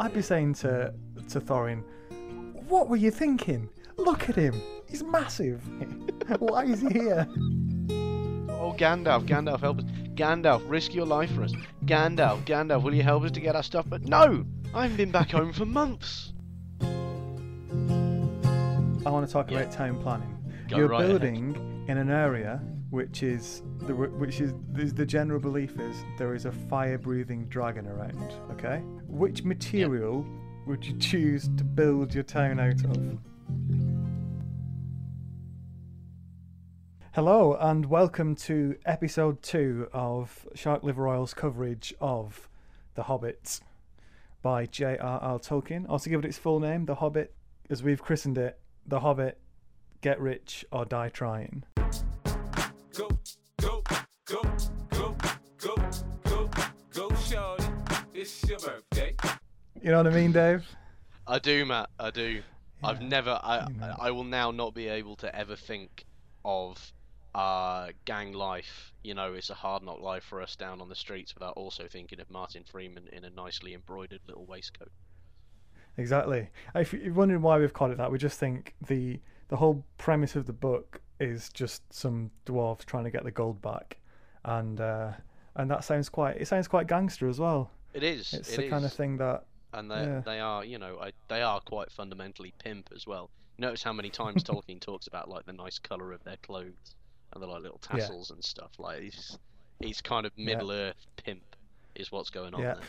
I'd be saying to to Thorin, "What were you thinking? Look at him. He's massive. Why is he here?" Oh, Gandalf, Gandalf, help us. Gandalf, risk your life for us. Gandalf, Gandalf, will you help us to get our stuff? But no! I haven't been back home for months. I want to talk Yeah. about town planning. Go You're right ahead. building in an area which is the which is the, the general belief is there is a fire-breathing dragon around. Okay, which material would you choose to build your town out of? Hello and welcome to episode two of Shark Liver Oil's coverage of The Hobbit by J.R.R. Tolkien. Or to give it its full name, The Hobbit, as we've christened it, The Hobbit, Get Rich or Die Trying. Go, go, go, go, go, go, go, shorty. It's your birthday. You know what I mean, Dave? I do, Matt. I do. I've never. I, you know. I will now not be able to ever think of uh, gang life. You know, it's a hard knock life for us down on the streets without also thinking of Martin Freeman in a nicely embroidered little waistcoat. Exactly. If you're wondering why we've called it that, we just think the the whole premise of the book is just some dwarves trying to get the gold back, and uh, and that sounds quite it sounds quite gangster as well. It is. It's it the kind of thing that and they Yeah. they are you know I, they are quite fundamentally pimp as well. Notice how many times Tolkien talks about like the nice color of their clothes and the like little Yeah. tassels and stuff. Like he's he's kind of Yeah. Middle Earth pimp is what's going on Yeah. there.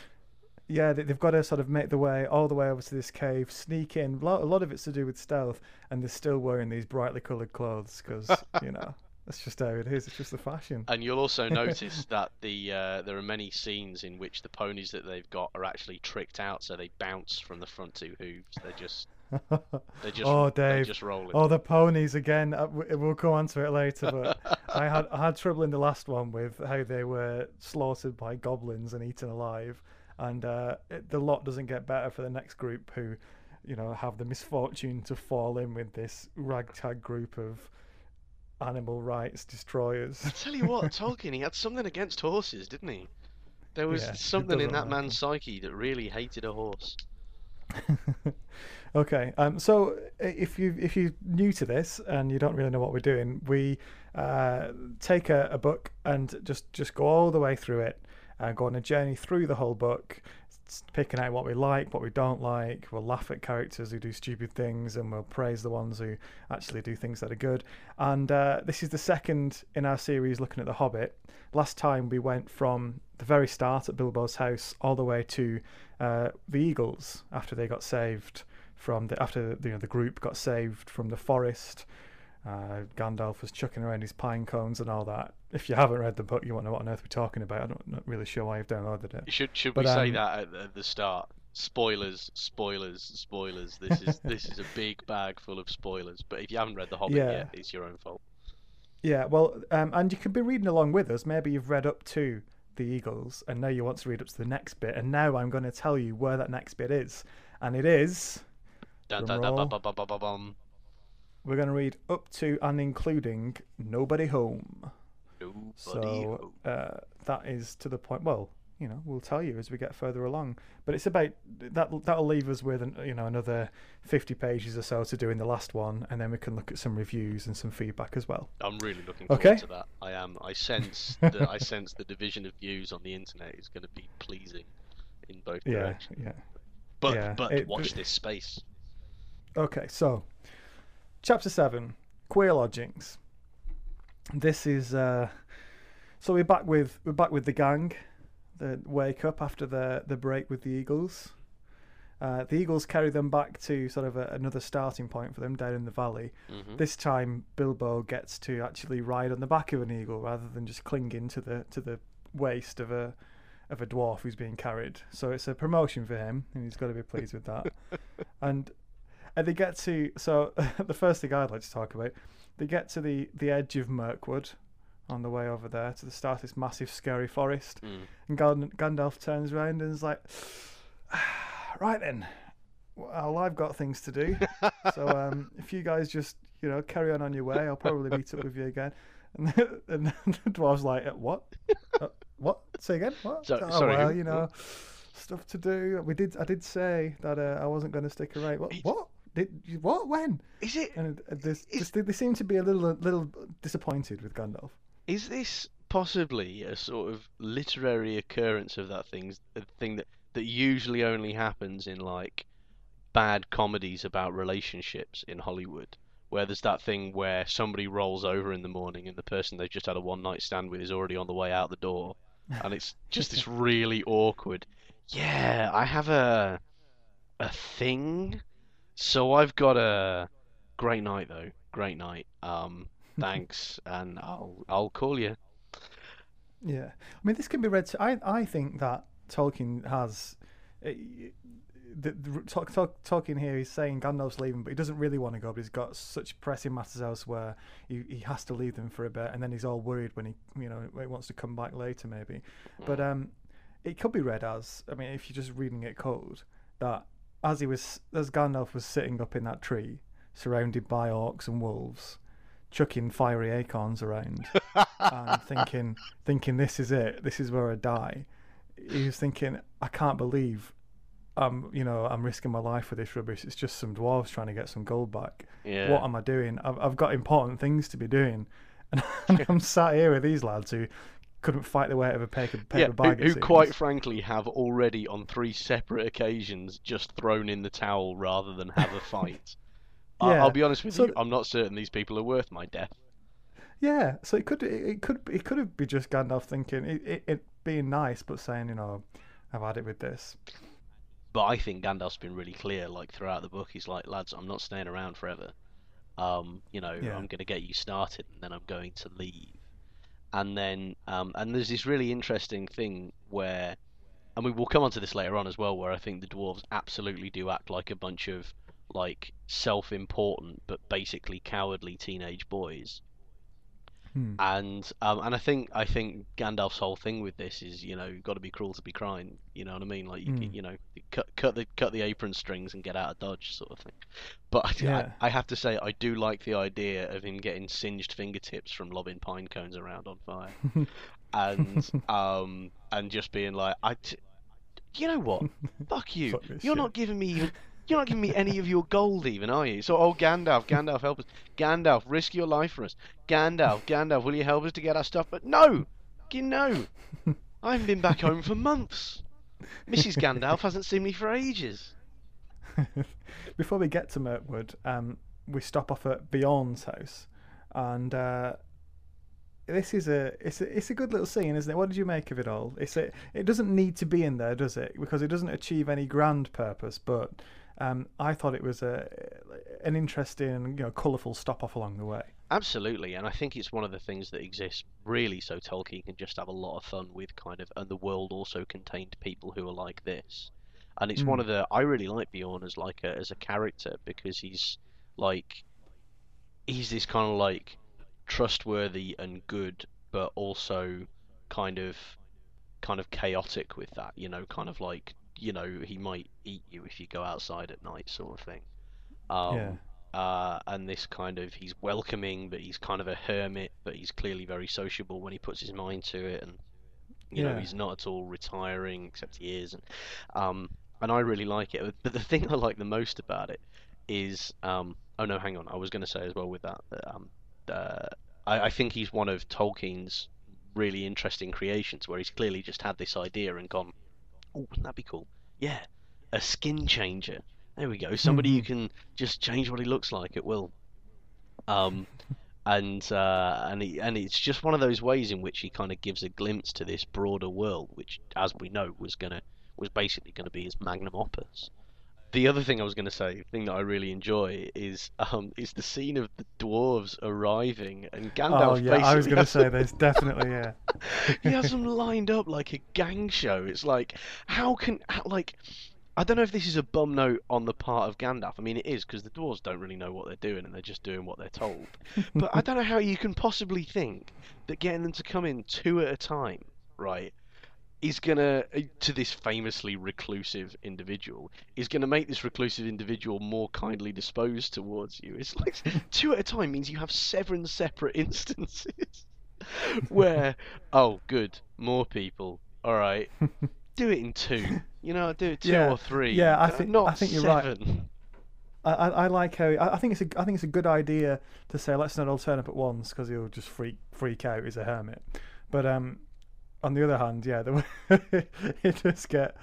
Yeah they- they've got to sort of make the way all the way over to this cave, sneak in. A lot, of it's to do with stealth, and they're still wearing these brightly coloured clothes because you know that's just how it is. It's just the fashion. And you'll also notice that the uh, there are many scenes in which the ponies that they've got are actually tricked out, so they bounce from the front two hooves. They're just they just oh, Dave. just rolling. Oh, the ponies again. Uh, We'll come on to it later, but I had I had trouble in the last one with how they were slaughtered by goblins and eaten alive, and uh, it, the lot doesn't get better for the next group who, you know, have the misfortune to fall in with this ragtag group of animal rights destroyers. I tell you what, Tolkien, he had something against horses, didn't he? There was Yeah, something in that man's psyche that really hated a horse. okay, um, so if you if you're new to this and you don't really know what we're doing, we uh, take a, a book and just just go all the way through it, and go on a journey through the whole book, picking out what we like, what we don't like. We'll laugh at characters who do stupid things, and we'll praise the ones who actually do things that are good. And uh, this is the second in our series looking at the Hobbit. Last time we went from the very start at Bilbo's house all the way to uh, the Eagles after they got saved from the after you know the group got saved from the forest. Uh, Gandalf was chucking around his pine cones and all that. If you haven't read the book, you won't know what on earth we're talking about. I'm not, not really sure why you've downloaded it. Should should But, we say um, that at the, at the start? Spoilers, spoilers, spoilers. This is this is a big bag full of spoilers. But if you haven't read The Hobbit Yeah. yet, it's your own fault. Yeah, well, um, and you can be reading along with us. Maybe you've read up to the Eagles, and now you want to read up to the next bit. And now I'm going to tell you where that next bit is, and it is Dun, dun, dun, we're going to read up to and including Nobody Home. Nobody So uh, that is to the point. Well, you know, we'll tell you as we get further along. But it's about that. That'll leave us with an, you know another fifty pages or so to do in the last one, and then we can look at some reviews and some feedback as well. I'm really looking forward okay. to that. I am. I sense the I sense the division of views on the internet is going to be pleasing in both Yeah, directions. yeah. But yeah, but it- watch this space. Okay, so chapter seven, queer lodgings. This is uh, so we're back with we're back with the gang. The wake up after the the break with the Eagles. Uh, the Eagles carry them back to sort of a, another starting point for them down in the valley. hmm This time, Bilbo gets to actually ride on the back of an eagle rather than just clinging to the to the waist of a of a dwarf who's being carried. So it's a promotion for him, and he's got to be pleased with that. and and they get to so the first thing I'd like to talk about, they get to the the edge of Mirkwood on the way over there to the start of this massive scary forest, Mm. and Gand- Gandalf turns around and is like, "Right then, well I've got things to do." so um, if you guys just you know carry on on your way, I'll probably meet up with you again. And the, and the dwarf's like, "Uh, "What? Uh, what? Say again? What? So- oh sorry, well, who- you know." stuff to do. We did. I did say that uh, I wasn't going to stick around. What? What? You, what? When? Is it? And uh, this, It's- this, they seem to be a little, little disappointed with Gandalf. Is this possibly a sort of literary occurrence of that thing, a thing that that usually only happens in like bad comedies about relationships in Hollywood, where there's that thing where somebody rolls over in the morning and the person they've just had a one night stand with is already on the way out the door, and it's just this really awkward. Yeah, I have a a thing, so I've got a great night though, great night. Um, thanks, and I'll I'll call you. Yeah, I mean, this can be read. To, I I think that Tolkien has. uh, The, the, talk, talk, Tolkien here, he's saying Gandalf's leaving, but he doesn't really want to go. But he's got such pressing matters elsewhere. He, he has to leave them for a bit, and then he's all worried when he, you know, when he wants to come back later, maybe. But um, it could be read as, I mean, if you're just reading it cold, that as he was, as Gandalf was sitting up in that tree, surrounded by orcs and wolves, chucking fiery acorns around, and thinking, thinking this is it, this is where I die. He was thinking, I can't believe, I'm, you know, I'm risking my life for this rubbish. It's just some dwarves trying to get some gold back. Yeah. What am I doing? I've, I've got important things to be doing, and, I'm sat here with these lads who couldn't fight the weight of a paper, paper yeah, bag. who, who quite frankly have already on three separate occasions just thrown in the towel rather than have a fight. I- Yeah, I'll be honest with so- you, I'm not certain these people are worth my death. Yeah, so it could it, it could it could have been just Gandalf thinking it, it, it being nice, but saying you know I've had it with this. But I think Gandalf's been really clear, like throughout the book. He's like, lads, I'm not staying around forever. Um, you know, Yeah. I'm going to get you started, and then I'm going to leave. And then, um, and there's this really interesting thing where, and we will come on to this later on as well, where I think the dwarves absolutely do act like a bunch of like self-important but basically cowardly teenage boys. Hmm. And um, and I think I think Gandalf's whole thing with this is you know you've got to be cruel to be kind. You know what I mean? Like you Mm. you know cut cut the cut the apron strings and get out of dodge sort of thing. But I, Yeah. I, I have to say I do like the idea of him getting singed fingertips from lobbing pine cones around on fire, and um and just being like I. T- you know what? Fuck you. Fuck You're shit. not giving me even. You're not giving me any of your gold, even, are you? So, oh, Gandalf, Gandalf, help us. Gandalf, risk your life for us. Gandalf, Gandalf, will you help us to get our stuff? But no, you know, I haven't been back home for months. Mrs. Gandalf hasn't seen me for ages. Before we get to Mirkwood, um, we stop off at Beorn's house, and uh, this is a it's a it's a good little scene, isn't it? What did you make of it all? It's a, it doesn't need to be in there, does it? Because it doesn't achieve any grand purpose, but um, I thought it was a an interesting, you know, colourful stop off along the way. Absolutely, and I think it's one of the things that exists really so Tolkien can just have a lot of fun with kind of, and the world also contained people who are like this. And it's one Mm. of the I really like Beorn as like a, as a character because he's like he's this kind of like trustworthy and good, but also kind of kind of chaotic with that. You know, kind of like you know he might eat you if you go outside at night, sort of thing. Um, Yeah. uh, and this kind of he's welcoming, but he's kind of a hermit, but he's clearly very sociable when he puts his mind to it, and you know he's not at all retiring, except he is, and um, and I really like it. But the thing I like the most about it is, um, oh no, hang on, I was going to say as well with that, that um, uh, I, I think he's one of Tolkien's really interesting creations, where he's clearly just had this idea and gone, oh, wouldn't that be cool? Yeah, a skin changer. There we go. Somebody who can just change what he looks like at will. Um, and uh, and he, and it's just one of those ways in which he kind of gives a glimpse to this broader world, which, as we know, was gonna was basically going to be his magnum opus. The other thing I was going to say, the thing that I really enjoy, is um, is the scene of the dwarves arriving and Gandalf. oh yeah, I was going to say this definitely. Yeah. he has them lined up like a gang show. It's like, how can, how, like, I don't know if this is a bum note on the part of Gandalf. I mean, it is because the dwarves don't really know what they're doing and they're just doing what they're told. but I don't know how you can possibly think that getting them to come in two at a time, right, is gonna uh, to this famously reclusive individual is gonna make this reclusive individual more kindly disposed towards you. It's like two at a time means you have seven separate instances where oh good more people all right do it in two. You know, do it two Yeah, or three. yeah, I uh, think- not I think you're right. seven. I, I, I like how I, I think it's a I think it's a good idea to say let's not all turn up at once because he'll just freak freak out. He's a hermit. But um, on the other hand, yeah, the it does get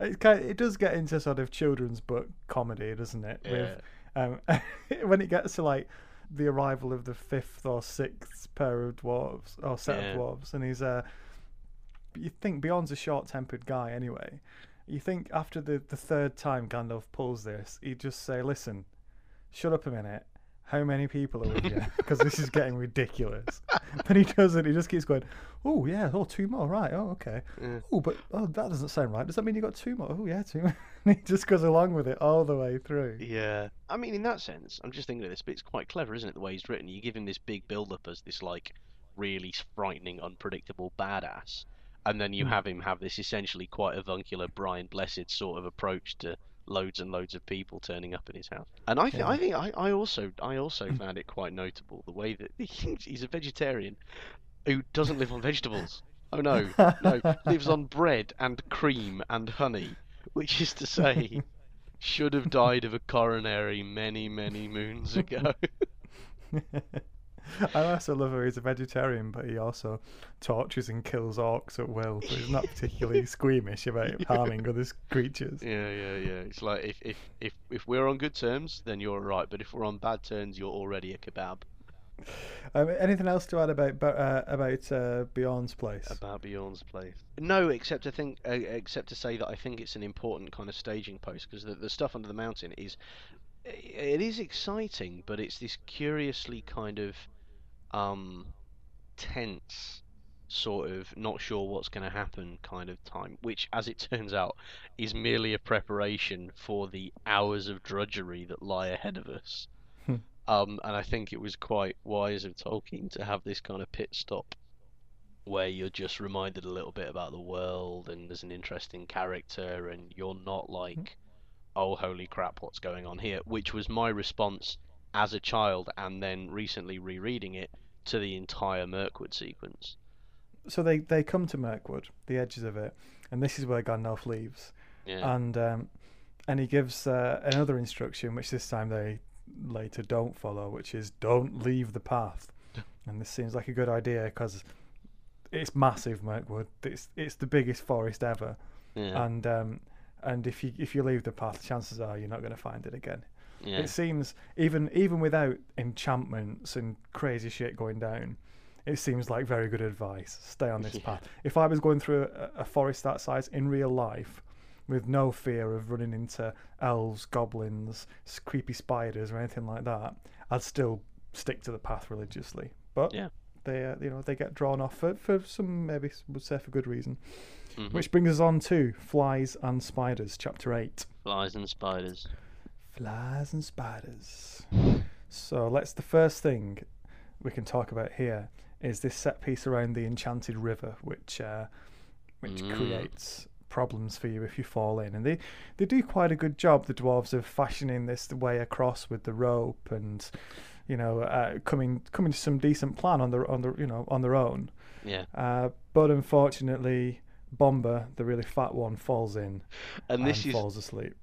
it kind it does get into sort of children's book comedy, doesn't it? With um, when it gets to like the arrival of the fifth or sixth pair of dwarves or set Yeah. of dwarves, and he's uh, you think Beorn's a short-tempered guy anyway. You think after the the third time Gandalf pulls this, he'd just say, "Listen, shut up a minute." How many people are with you? Because this is getting ridiculous. But he doesn't. He just keeps going. Oh yeah. Oh, two more. Right. Oh, okay. Yeah. Oh, but oh, that doesn't sound right. Does that mean you got two more? Oh yeah, two more. And he just goes along with it all the way through. Yeah, I mean, in that sense, I'm just thinking of this, but it's quite clever, isn't it? The way he's written, you give him this big build-up as this like really frightening, unpredictable badass, and then you Hmm. have him have this essentially quite avuncular Brian Blessed sort of approach to loads and loads of people turning up in his house. And I think Yeah. I think I, I also I also found it quite notable the way that he's a vegetarian who doesn't live on vegetables. Oh no, no, lives on bread and cream and honey, which is to say, should have died of a coronary many, many moons ago. I also love how he's a vegetarian, but he also tortures and kills orcs at will. So he's not particularly squeamish about harming other creatures. yeah, yeah, yeah. It's like if, if if if we're on good terms, then you're right. But if we're on bad terms, you're already a kebab. Um, anything else to add about uh, about uh, Beorn's place? About Beorn's place. No, except to think, uh, except to say that I think it's an important kind of staging post because the, the stuff under the mountain is, it is exciting, but it's this curiously kind of, um, tense, sort of not sure what's going to happen kind of time, which, as it turns out, is merely a preparation for the hours of drudgery that lie ahead of us. Hmm. um, and I think it was quite wise of Tolkien to have this kind of pit stop where you're just reminded a little bit about the world and there's an interesting character and you're not like oh holy crap what's going on here which was my response as a child and then recently rereading it to the entire Mirkwood sequence So they they come to Mirkwood, the edges of it, and this is where Gandalf leaves. yeah and um, and he gives uh, another instruction, which this time they later don't follow, which is don't leave the path. And this seems like a good idea because it's massive, Mirkwood. It's it's the biggest forest ever, yeah and um, and if you if you leave the path, chances are you're not going to find it again. Yeah It seems even even without enchantments and crazy shit going down, it seems like very good advice. Stay on this Yeah. path. If I was going through a, a forest that size in real life, with no fear of running into elves, goblins, creepy spiders, or anything like that, I'd still stick to the path religiously. But Yeah. they uh, you know they get drawn off for, for some maybe would say for good reason. Mhm. Which brings us on to flies and spiders, chapter eight. flies and spiders Flies and spiders. So let's. The first thing we can talk about here is this set piece around the enchanted river, which uh, which Mm. creates problems for you if you fall in. And they they do quite a good job. The dwarves of fashioning this way across with the rope and you know uh, coming coming to some decent plan on their on the you know on their own. yeah Uh, but unfortunately, Bombur, the really fat one, falls in and this is falls asleep.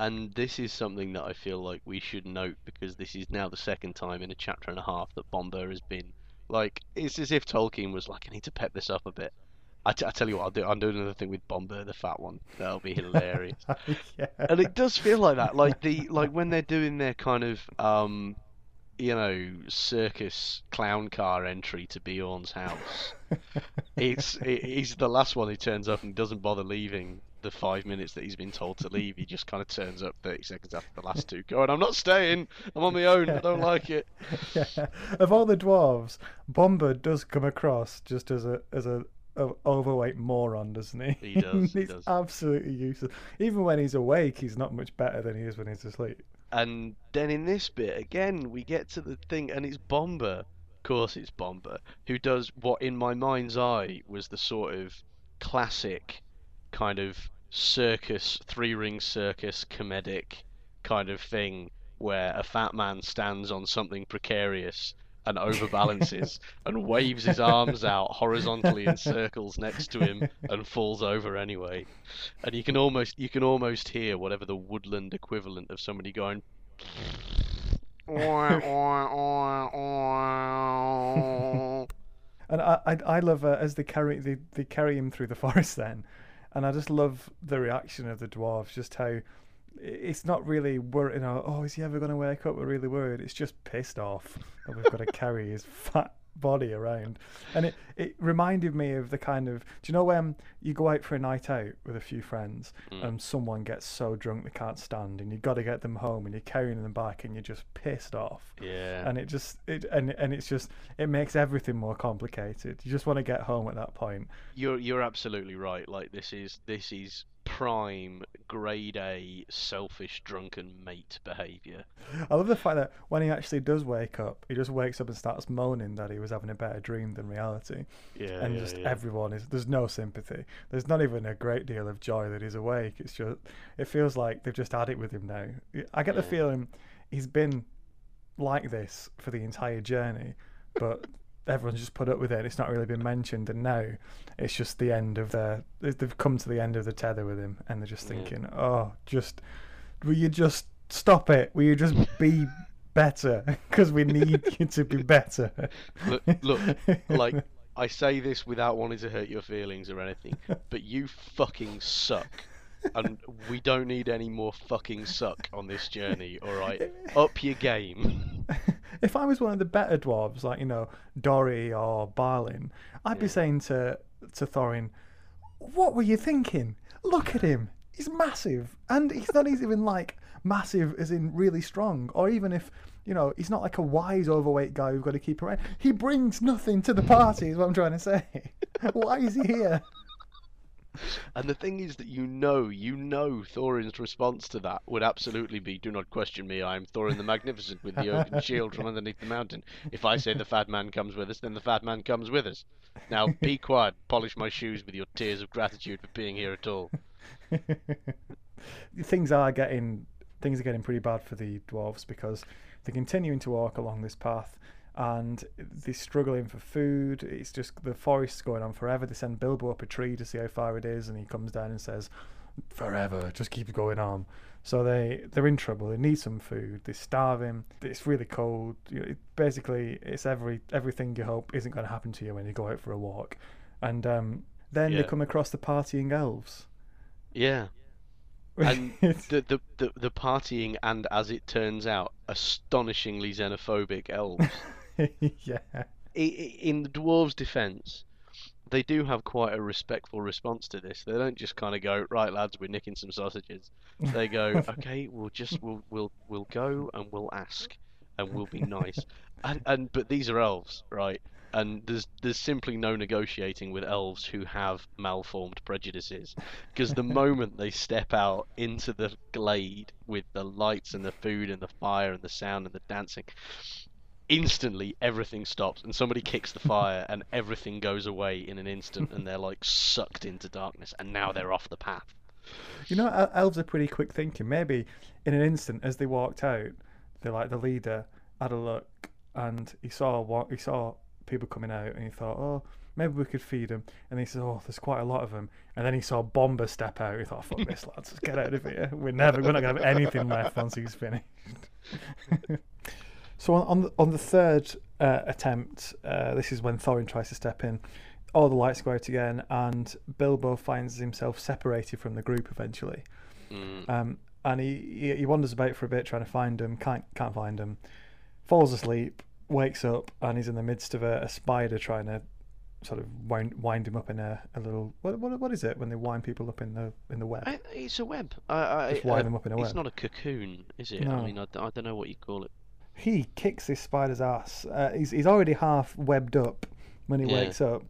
And this is something that I feel like we should note because this is now the second time in a chapter and a half that Bombur has been like it's as if Tolkien was like, I need to pep this up a bit. I, t- I tell you what, I'll do. I'm doing another thing with Bombur, the fat one. That'll be hilarious. yeah. and it does feel like that, like the like when they're doing their kind of um, you know, circus clown car entry to Beorn's house. It's it, he's the last one who turns up and doesn't bother leaving the five minutes that he's been told to leave. He just kind of turns up 30 seconds after the last two, going, "I'm not staying. I'm on my own. I don't like it." yeah. Of all the dwarves, Bombur does come across just as a as a, a overweight moron, doesn't he? He does, he he's does. absolutely useless. Even when he's awake, he's not much better than he is when he's asleep. And then in this bit again, we get to the thing, and it's Bombur. Of course, it's Bombur who does what, in my mind's eye, was the sort of classic kind of circus, three ring circus comedic kind of thing, where a fat man stands on something precarious and overbalances and waves his arms out horizontally in circles next to him and falls over anyway. And you can almost you can almost hear whatever the woodland equivalent of somebody going And I, I, I love uh, as they carry they, they carry him through the forest then, and I just love the reaction of the dwarves. Just how it's not really worried. You oh, know, oh, is he ever going to wake up? We're really worried. It's just pissed off that we've got to carry his fat body around, and it it reminded me of the kind of. Do you know when you go out for a night out with a few friends, hmm. and someone gets so drunk they can't stand, and you've got to get them home, and you're carrying them back, and you're just pissed off Yeah. and it just it and and it's just it makes everything more complicated. You just want to get home at that point. You're you're absolutely right. Like this is this is prime grade A selfish drunken mate behaviour. I love the fact that when he actually does wake up, he just wakes up and starts moaning that he was having a better dream than reality, Yeah. and yeah, just yeah. everyone is there's no sympathy. There's not even a great deal of joy that he's awake. It's just it feels like they've just had it with him now. I get the feeling he's been like this for the entire journey, but everyone's just put up with it. It's not really been mentioned, and now it's just the end of their. They've come to the end of the tether with him, and they're just Yeah. thinking, "Oh, just will you just stop it? Will you just be better? Because we need you to be better." Look, look, like I say this without wanting to hurt your feelings or anything, but you fucking suck. And we don't need any more fucking suck on this journey, alright? Up your game. if I was one of the better dwarves, like you know Dori or Balin, I'd be Yeah. saying to to Thorin, "What were you thinking? Look at him. He's massive, and he's not even like massive as in really strong, or even if." You know, he's not like a wise, overweight guy who've got to keep around. He brings nothing to the party, is what I'm trying to say. Why is he here? And the thing is that you know, you know Thorin's response to that would absolutely be, Do not question me, I am Thorin the Magnificent with the oaken shield from underneath the mountain. If I say the fat man comes with us, then the fat man comes with us. Now be quiet, polish my shoes with your tears of gratitude for being here at all. things are getting things are getting pretty bad for the dwarves because they're continuing to walk along this path and they're struggling for food. It's just the forest's going on forever. They send Bilbo up a tree to see how far it is, and he comes down and says, "Forever, just keep going on." So they they're in trouble. They need some food. They're starving. It's really cold. You know, it, basically, it's every everything you hope isn't going to happen to you when you go out for a walk. And um, then they come across the partying elves. Yeah. And the, the, the, the partying and, as it turns out, astonishingly xenophobic elves. yeah. In the dwarves' defence, they do have quite a respectful response to this. They don't just kind of go, "Right, lads, we're nicking some sausages." They go, "Okay, we'll just we'll we'll we'll go and we'll ask and we'll be nice." And and but these are elves, right? And there's there's simply no negotiating with elves who have malformed prejudices, because the moment they step out into the glade with the lights and the food and the fire and the sound and the dancing, instantly everything stops and somebody kicks the fire and everything goes away in an instant and they're like sucked into darkness and now they're off the path. You know, elves are pretty quick thinking. Maybe in an instant, as they walked out, they like the leader had a look and he saw what he saw people coming out and he thought, oh, maybe we could feed them. And he said, oh, there's quite a lot of them. And then he saw Bombur step out. He thought, fuck this, lads, let's get out of here. We're never, we're not gonna have anything left once he's finished. so on on the, on the third uh, attempt, uh, this is when Thorin tries to step in. All the lights go out again, and Bilbo finds himself separated from the group eventually. Mm. Um, and he, he wanders about for a bit trying to find him. Can't can't find him. Falls asleep. Wakes up and he's in the midst of a, a spider trying to sort of wind, wind him up in a, a little what, what what is it when they wind people up in the in the web? I, it's a web. I, I, Just wind uh, them up in a it's web. not a cocoon, is it? No. I mean, I don't know what you call it. He kicks this spider's ass. Uh, he's he's already half webbed up when he Yeah. wakes up,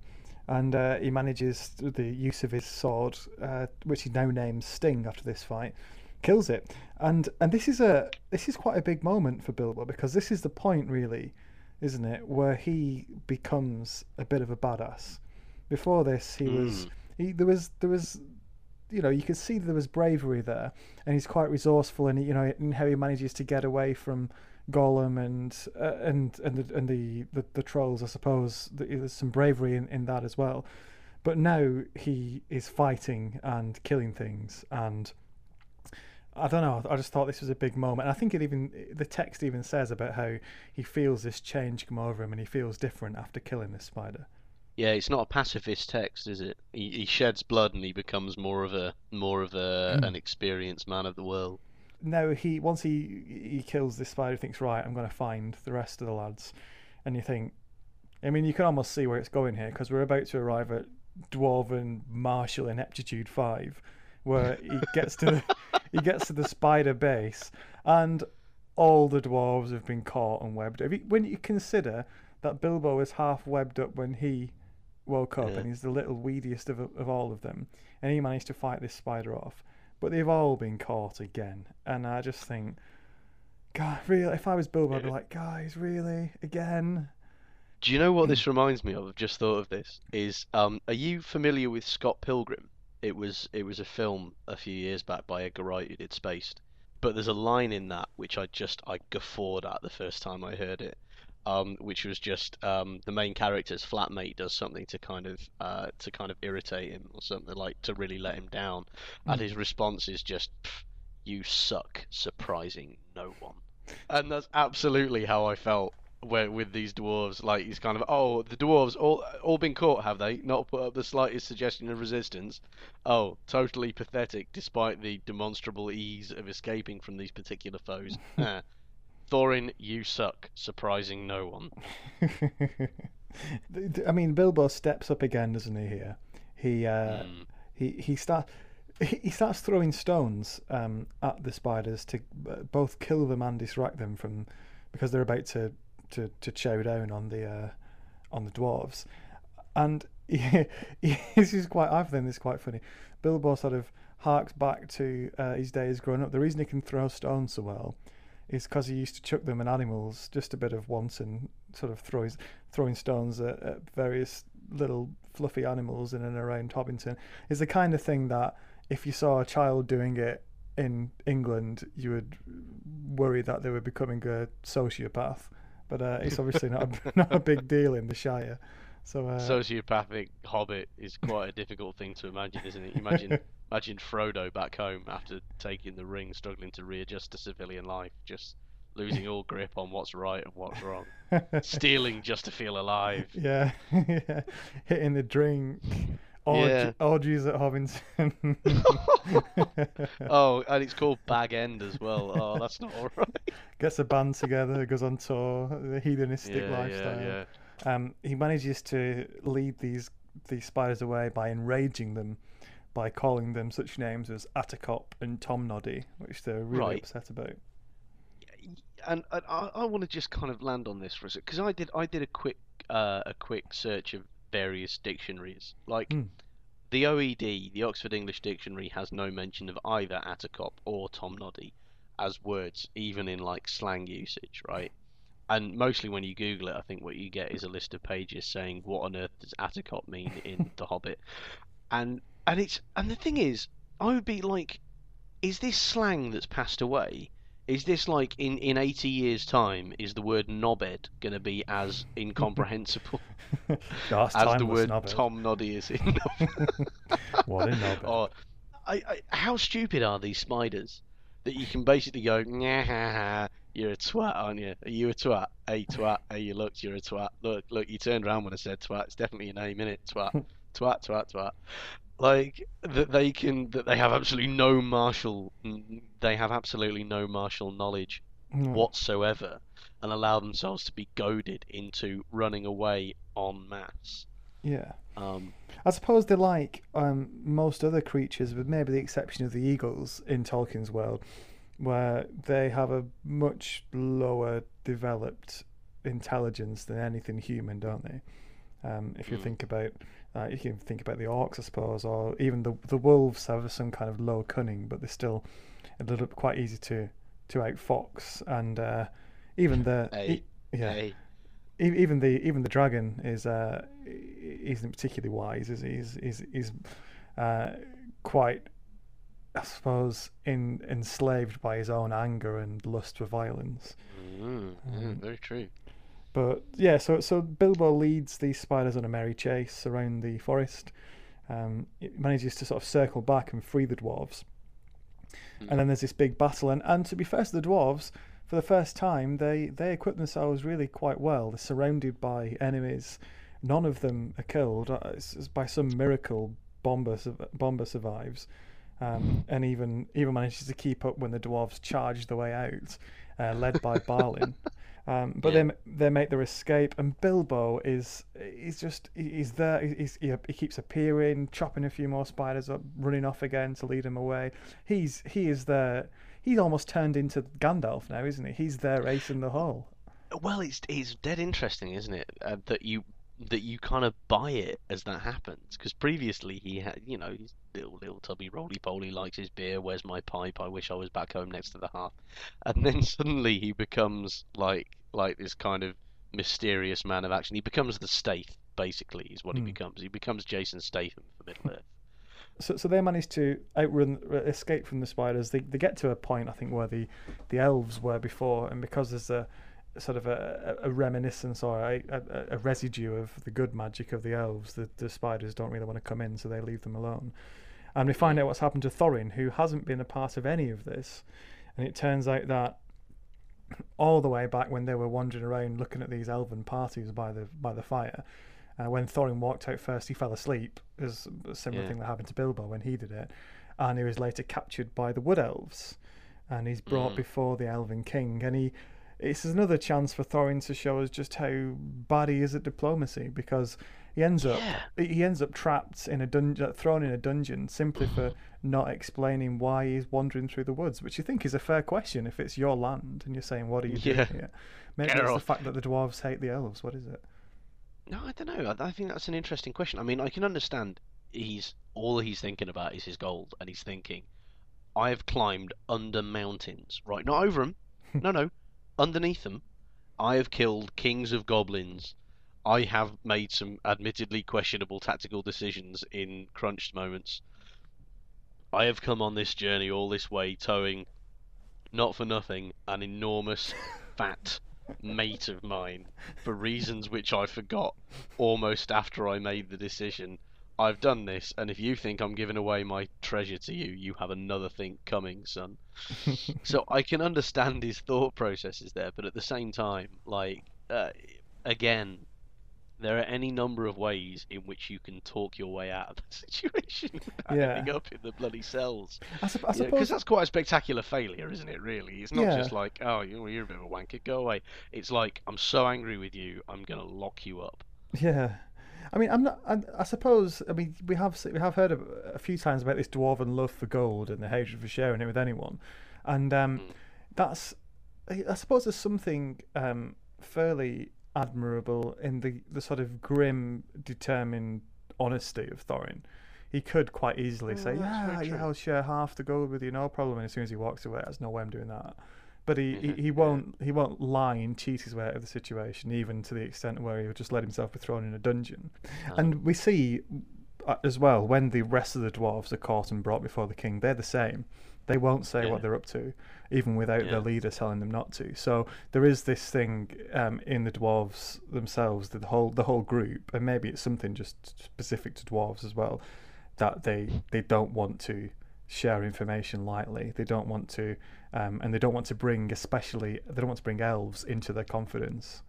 and uh, he manages the use of his sword, uh, which he now names Sting after this fight, kills it. And and this is a this is quite a big moment for Bilbo because this is the point really, isn't it, where he becomes a bit of a badass. Before this, he was Mm. he there was there was you know you can see there was bravery there, and he's quite resourceful, and you know in how he manages to get away from Gollum and uh, and and the and the, the, the trolls. I suppose there's some bravery in, in that as well. But now he is fighting and killing things, and I don't know. I just thought this was a big moment. I think it even the text even says about how he feels this change come over him, and he feels different after killing this spider. Yeah, it's not a pacifist text, is it? He, he sheds blood and he becomes more of a more of a Hmm. an experienced man of the world. No, he once he he kills this spider, he thinks, right, I'm going to find the rest of the lads, and you think, I mean, you can almost see where it's going here because we're about to arrive at dwarven martial ineptitude five, where he gets to the, he gets to the spider base, and all the dwarves have been caught and webbed. If you, when you consider that Bilbo is half webbed up when he woke up, Yeah. and he's the little weediest of of all of them, and he managed to fight this spider off but they've all been caught again. And I just think, God, really, if I was Bilbo, I'd be like, guys, really, again? Do you know what Hmm. this reminds me of? I've just thought of this. Is um, are you familiar with Scott Pilgrim? It was it was a film a few years back by Edgar Wright who did Spaced. But there's a line in that which I just I guffawed at the first time I heard it. Um, which was just um, the main character's flatmate does something to kind of uh, to kind of irritate him or something like to really let him down, and his response is just, "You suck, surprising no one," and that's absolutely how I felt where with these dwarves. Like he's kind of, oh, the dwarves all all been caught, have they? Not put up the slightest suggestion of resistance. Oh, totally pathetic, despite the demonstrable ease of escaping from these particular foes. Thorin, you suck, surprising no one. I mean, Bilbo steps up again, doesn't he? Here, he uh, Mm. he he start he he starts throwing stones um, at the spiders to uh, both kill them and distract them from because they're about to to, to chow down on the uh, on the dwarves, and he, this is quite I think this is quite funny. Bilbo sort of harks back to uh, his days growing up. The reason he can throw stones so well is because he used to chuck them at animals, just a bit of wanton sort of throws, throwing stones at, at various little fluffy animals in and around Hobbiton. Is the kind of thing that if you saw a child doing it in England, you would worry that they were becoming a sociopath. But uh, it's obviously not a, not a big deal in the Shire. So uh, Sociopathic hobbit is quite a difficult thing to imagine, isn't it? Imagine imagine Frodo back home after taking the ring, struggling to readjust to civilian life, just losing all grip on what's right and what's wrong, stealing just to feel alive. yeah, yeah, hitting the drink. Orgy, Yeah. Orgies at Hobbiton. Oh, and it's called Bag End as well. Oh, that's not alright. Gets a band together, goes on tour, the hedonistic Yeah, lifestyle. yeah, Um, he manages to lead these these spiders away by enraging them, by calling them such names as Attercop and Tom Noddy, which they're really Right. upset about. And, and I, I want to just kind of land on this for a second because I did I did a quick uh, a quick search of various dictionaries. Like Hmm. the OED, the Oxford English Dictionary, has no mention of either Attercop or Tom Noddy as words, even in like slang usage, right? And mostly when you Google it, I think what you get is a list of pages saying what on earth does Attercop mean in The Hobbit, and and it's and the thing is, I would be like, is this slang that's passed away? Is this like in in eighty years' time? Is the word knobhead going to be as incomprehensible as the word knobhead. Tom Noddy is in? What a knobhead. or I, I, how stupid are these spiders that you can basically go, "Nyah, you're a twat, aren't you? Are you a twat? Hey, twat. Hey, you looked, you're a twat. Look, look, you turned around when I said twat. It's definitely your name, innit? Twat, twat, twat, twat. Like that they can, that they have absolutely no martial, they have absolutely no martial knowledge Mm. whatsoever, and allow themselves to be goaded into running away en masse. Yeah. Um, I suppose they're like um, most other creatures, with maybe the exception of the eagles in Tolkien's world, where they have a much lower developed intelligence than anything human, don't they? Um, if you Mm. think about, uh, you can think about the orcs, I suppose, or even the the wolves have some kind of low cunning, but they're still a little quite easy to to outfox, and uh, even the Hey, e- yeah. hey, E- even the even the dragon is uh isn't particularly wise is he? he's he's, he's uh quite I suppose, in, enslaved by his own anger and lust for violence. Mm, yeah, Um, very true. But yeah, so so Bilbo leads these spiders on a merry chase around the forest. Um, it manages to sort of circle back and free the dwarves. And then there's this big battle, and, and to be fair to the dwarves, for the first time they they equip themselves really quite well. They're surrounded by enemies. None of them are killed. Uh, It's, it's by some miracle, Bombur Bombur survives, um, and even even manages to keep up when the dwarves charge the way out, uh, led by Balin. Um, but Yeah. they they make their escape, and Bilbo is he's just he's there. he- He's, he, he keeps appearing, chopping a few more spiders up, running off again to lead them away. He's he is there. He's almost turned into Gandalf now, isn't he? He's there racing the hole. Well, it's it's dead interesting, isn't it? Uh, that you that you kind of buy it as that happens because previously he had, you know, he's little little tubby roly poly, likes his beer. Where's my pipe? I wish I was back home next to the hearth. And then suddenly he becomes like like this kind of mysterious man of action. He becomes the Stath, basically, is what he Hmm. becomes. He becomes Jason Statham for Middle Earth. So, so they manage to outrun, uh, escape from the spiders. They, they get to a point, I think, where the, the elves were before, and because there's a sort of a, a reminiscence or a, a, a residue of the good magic of the elves, the, the spiders don't really want to come in, so they leave them alone. And we find out what's happened to Thorin, who hasn't been a part of any of this. And it turns out that all the way back when they were wandering around looking at these elven parties by the by the fire, uh, when Thorin walked out first, he fell asleep. There's a similar Yeah. thing that happened to Bilbo when he did it, and he was later captured by the Wood Elves, and he's brought Mm. before the Elven King, and he. It's another chance for Thorin to show us just how bad he is at diplomacy because he ends up Yeah. he ends up trapped in a dungeon, uh, thrown in a dungeon simply for mm. not explaining why he's wandering through the woods, which you think is a fair question if it's your land and you're saying, "What are you Yeah. doing here?" Maybe Get it's the fact that the dwarves hate the elves. What is it? No, I don't know. I, I think that's an interesting question. I mean, I can understand he's all he's thinking about is his gold, and he's thinking, I have climbed under mountains, right? Not over them. no, no, underneath them. I have killed kings of goblins. I have made some admittedly questionable tactical decisions in crunched moments. I have come on this journey all this way, towing, not for nothing, an enormous, fat mate of mine for reasons which I forgot almost after I made the decision. I've done this, and if you think I'm giving away my treasure to you, you have another thing coming, son. so I can understand his thought processes there, but at the same time, like, uh, again, there are any number of ways in which you can talk your way out of the situation Yeah. ending up in the bloody cells. I, sup- I Because suppose that's quite a spectacular failure, isn't it? Really, it's not Yeah. just like, oh, you're a bit of a wanker, go away. It's like, I'm so angry with you, I'm gonna lock you up. Yeah, I mean, I'm not. I, I suppose. I mean, we have we have heard of, a few times about this dwarven love for gold and the hatred for sharing it with anyone, and um, Mm. that's. I I suppose there's something um, fairly admirable in the the sort of grim, determined honesty of Thorin. He could quite easily say, Oh, that's "Yeah, yeah. I'll share half the gold with you, no problem." And as soon as he walks away, there's no way I'm doing that. But he, he, Mhm, he yeah. won't he won't lie and cheat his way out of the situation, even to the extent where he'll just let himself be thrown in a dungeon. And we see uh, as well when the rest of the dwarves are caught and brought before the king, they're the same. They won't say Yeah. what they're up to, even without Yeah. their leader telling them not to. So there is this thing um, in the dwarves themselves, the whole the whole group, and maybe it's something just specific to dwarves as well, that they they don't want to share information lightly. They don't want to, um, and they don't want to bring, especially they don't want to bring elves into their confidence.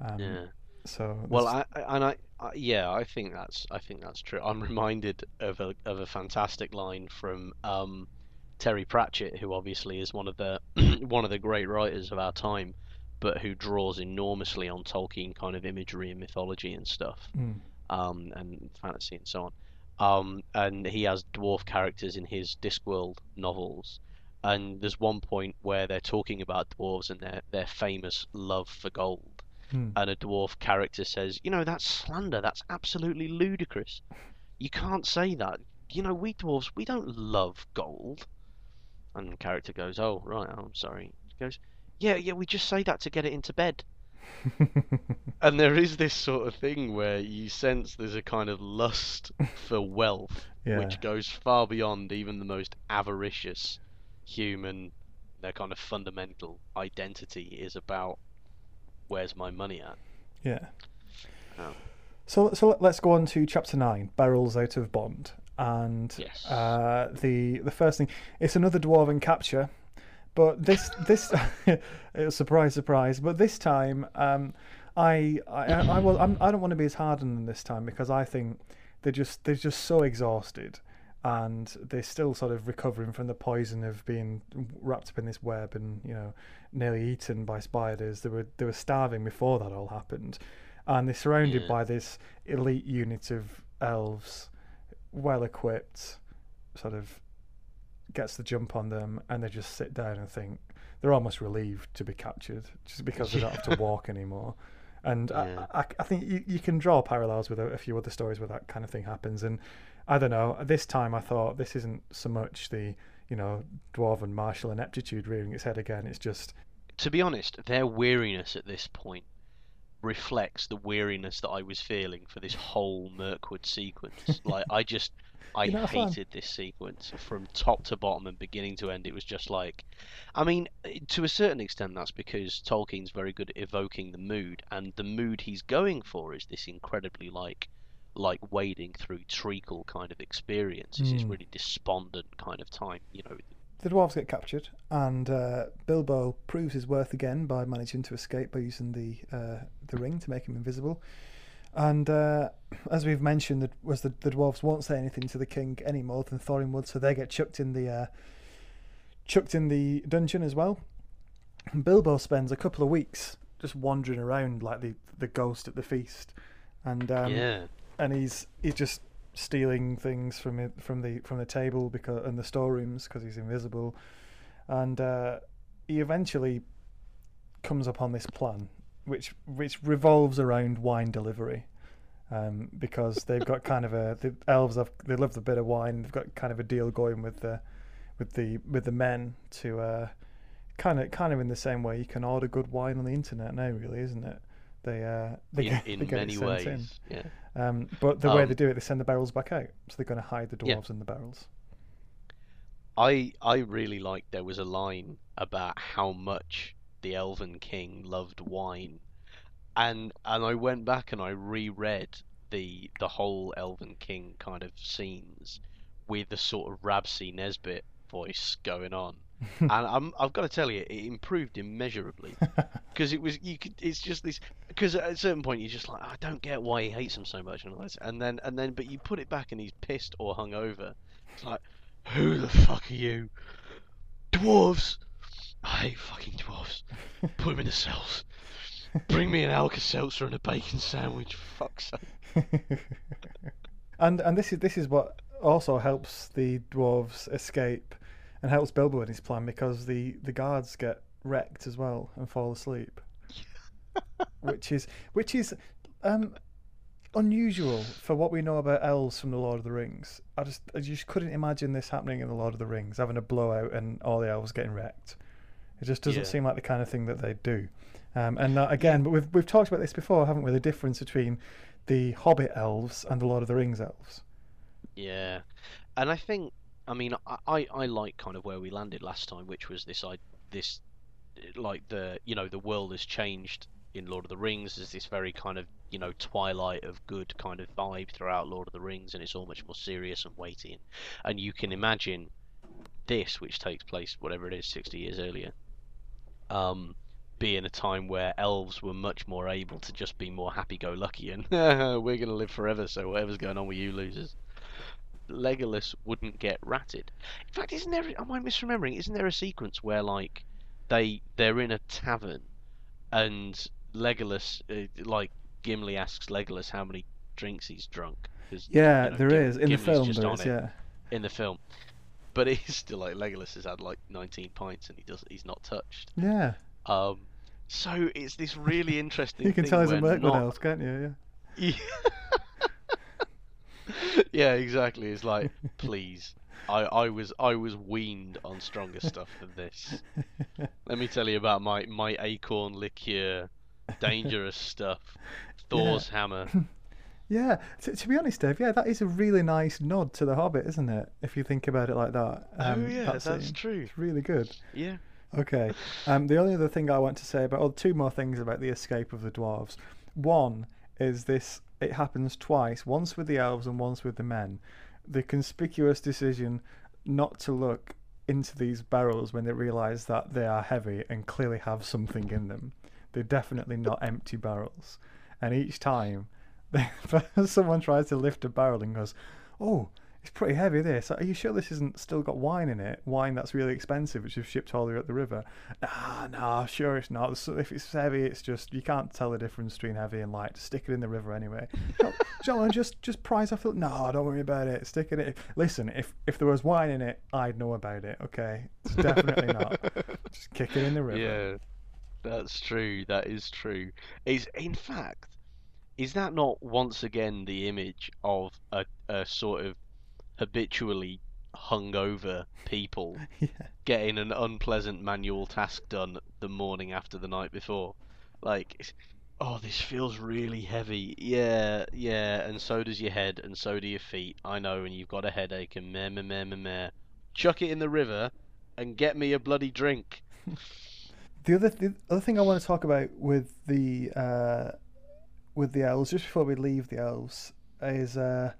Um, yeah. So Well, I, I and I, I, yeah, I think that's I think that's true. I'm reminded of a of a fantastic line from um, Terry Pratchett, who obviously is one of the one of the great writers of our time, but who draws enormously on Tolkien kind of imagery and mythology and stuff, Mm. um, and fantasy and so on. Um, and he has dwarf characters in his Discworld novels. And there's one point where they're talking about dwarves and their their famous love for gold Hmm. and a dwarf character says, "You know, that's slander. That's absolutely ludicrous. You can't say that. You know, we dwarves, we don't love gold." And the character goes, "Oh, right. I'm sorry." He goes, "Yeah, yeah. We just say that to get it into bed." and there is this sort of thing where you sense there's a kind of lust for wealth Yeah. which goes far beyond even the most avaricious human their kind of fundamental identity is about where's my money at Yeah. Um, So so let- let's go on to chapter nine, barrels out of bond, and Yes. uh, the the first thing it's another dwarven capture, but this this it was surprise surprise, but this time um, I I I, I, will, I'm, I don't want to be as hard on them this time because I think they're just they're just so exhausted. And they're still sort of recovering from the poison of being wrapped up in this web and you know nearly eaten by spiders. They were they were starving before that all happened, and they're surrounded Yeah. by this elite unit of elves, well equipped, sort of gets the jump on them, and they just sit down and think they're almost relieved to be captured, just because they don't have to walk anymore. And Yeah. I, I, I think you, you can draw parallels with a, a few other stories where that kind of thing happens. And I don't know. This time I thought this isn't so much the you know dwarven martial ineptitude rearing its head again. It's just to be honest their weariness at this point reflects the weariness that I was feeling for this whole Mirkwood sequence like I just I You're not a fan? hated this sequence from top to bottom and beginning to end. It was just like, I mean, to a certain extent, that's because Tolkien's very good at evoking the mood, and the mood he's going for is this incredibly like, like wading through treacle kind of experience. It's this Mm. really despondent kind of time, you know. the dwarves get captured, and uh, Bilbo proves his worth again by managing to escape by using the uh, the ring to make him invisible. And uh, as we've mentioned, that was the, the dwarves won't say anything to the king any more than Thorin would, so they get chucked in the uh, chucked in the dungeon as well. And Bilbo spends a couple of weeks just wandering around like the the ghost at the feast, and um, yeah, and he's he's just stealing things from it from the from the table because and the storerooms because he's invisible, and uh, he eventually comes upon this plan, which which revolves around wine delivery, um, because they've got kind of a the elves have they love the bit of wine. They've got kind of a deal going with the with the with the men to uh, kind of kind of in the same way you can order good wine on the internet now, really, isn't it? They uh, they in, get, in they get many ways. in. Yeah. Um, but the way Um, they do it, they send the barrels back out, so they're going to hide the Yeah. dwarves in the barrels. I I really liked there was a line about how much the Elven King loved wine, and and I went back and I reread the the whole Elven King kind of scenes with the sort of Rab C. Nesbitt voice going on, and I'm I've got to tell you it improved immeasurably. Because it was you could it's just this because at a certain point you're just like oh, I don't get why he hates him so much and all this and then and then but you put it back and he's pissed or hungover. It's like who the fuck are you? Dwarves! I hate fucking dwarves. Put him in the cells. Bring me an Alka-Seltzer and a bacon sandwich for fuck's sake. And and this is this is what also helps the dwarves escape, and helps Bilbo in his plan because the the guards get wrecked as well and fall asleep, which is which is um unusual for what we know about elves from the Lord of the Rings. I just I just couldn't imagine this happening in the Lord of the Rings, having a blowout and all the elves getting wrecked. It just doesn't Yeah. seem like the kind of thing that they do. Um, and uh, again, but we've we've talked about this before, haven't we? The difference between the Hobbit elves and the Lord of the Rings elves. Yeah, and I think I mean I, I like kind of where we landed last time, which was this I this like the you know the world has changed in Lord of the Rings. There's this very kind of you know twilight of good kind of vibe throughout Lord of the Rings, and it's all much more serious and weighty. And, and you can imagine this, which takes place whatever it is, sixty years earlier, um, being a time where elves were much more able to just be more happy-go-lucky and we're gonna live forever, so whatever's going on with you losers. Legolas wouldn't get ratted. In fact, isn't there? Am I misremembering? Isn't there a sequence where like they they're in a tavern and Legolas uh, like Gimli asks Legolas how many drinks he's drunk? Yeah, you know, there Gim- is in the film. There is, it yeah. in the film. But he's still like Legolas has had like 19 pints and he does he's not touched. Yeah, Um, so it's this really interesting. you can tell he's a Mirkwood not- elf, can't you? Yeah. Yeah. yeah, exactly. It's like, please. I, I was I was weaned on stronger stuff than this. Let me tell you about my, my acorn liqueur dangerous stuff. Thor's hammer. Yeah, to, to be honest, Dave, yeah, that is a really nice nod to The Hobbit, isn't it? If you think about it like that. Um, oh yeah, that that's true. It's really good. Yeah. Okay. Um, the only other thing I want to say about, or two more things about the escape of the dwarves. One is this: it happens twice, once with the elves and once with the men. The conspicuous decision not to look into these barrels when they realise that they are heavy and clearly have something in them. They're definitely not empty barrels. And each time, someone tries to lift a barrel and goes, "Oh, it's pretty heavy. This. Are you sure this isn't still got wine in it? Wine that's really expensive, which you've shipped all the way up the river." Nah, nah, sure it's not. So if it's heavy, it's just you can't tell the difference between heavy and light. Stick it in the river anyway. John, just just prize off. The, no, don't worry about it. Stick it in. Listen, if if there was wine in it, I'd know about it. Okay, it's definitely not. Just kick it in the river. Yeah, that's true. That is true. Is in fact, is that not once again the image of a, a sort of habitually hungover people Yeah. getting an unpleasant manual task done the morning after the night before? Like, oh, this feels really heavy. Yeah, yeah, and so does your head, and so do your feet. I know, and you've got a headache, and meh, meh, meh, meh, meh. Chuck it in the river, and get me a bloody drink. The other the other thing I want to talk about with the uh, with the elves, just before we leave the elves, is uh,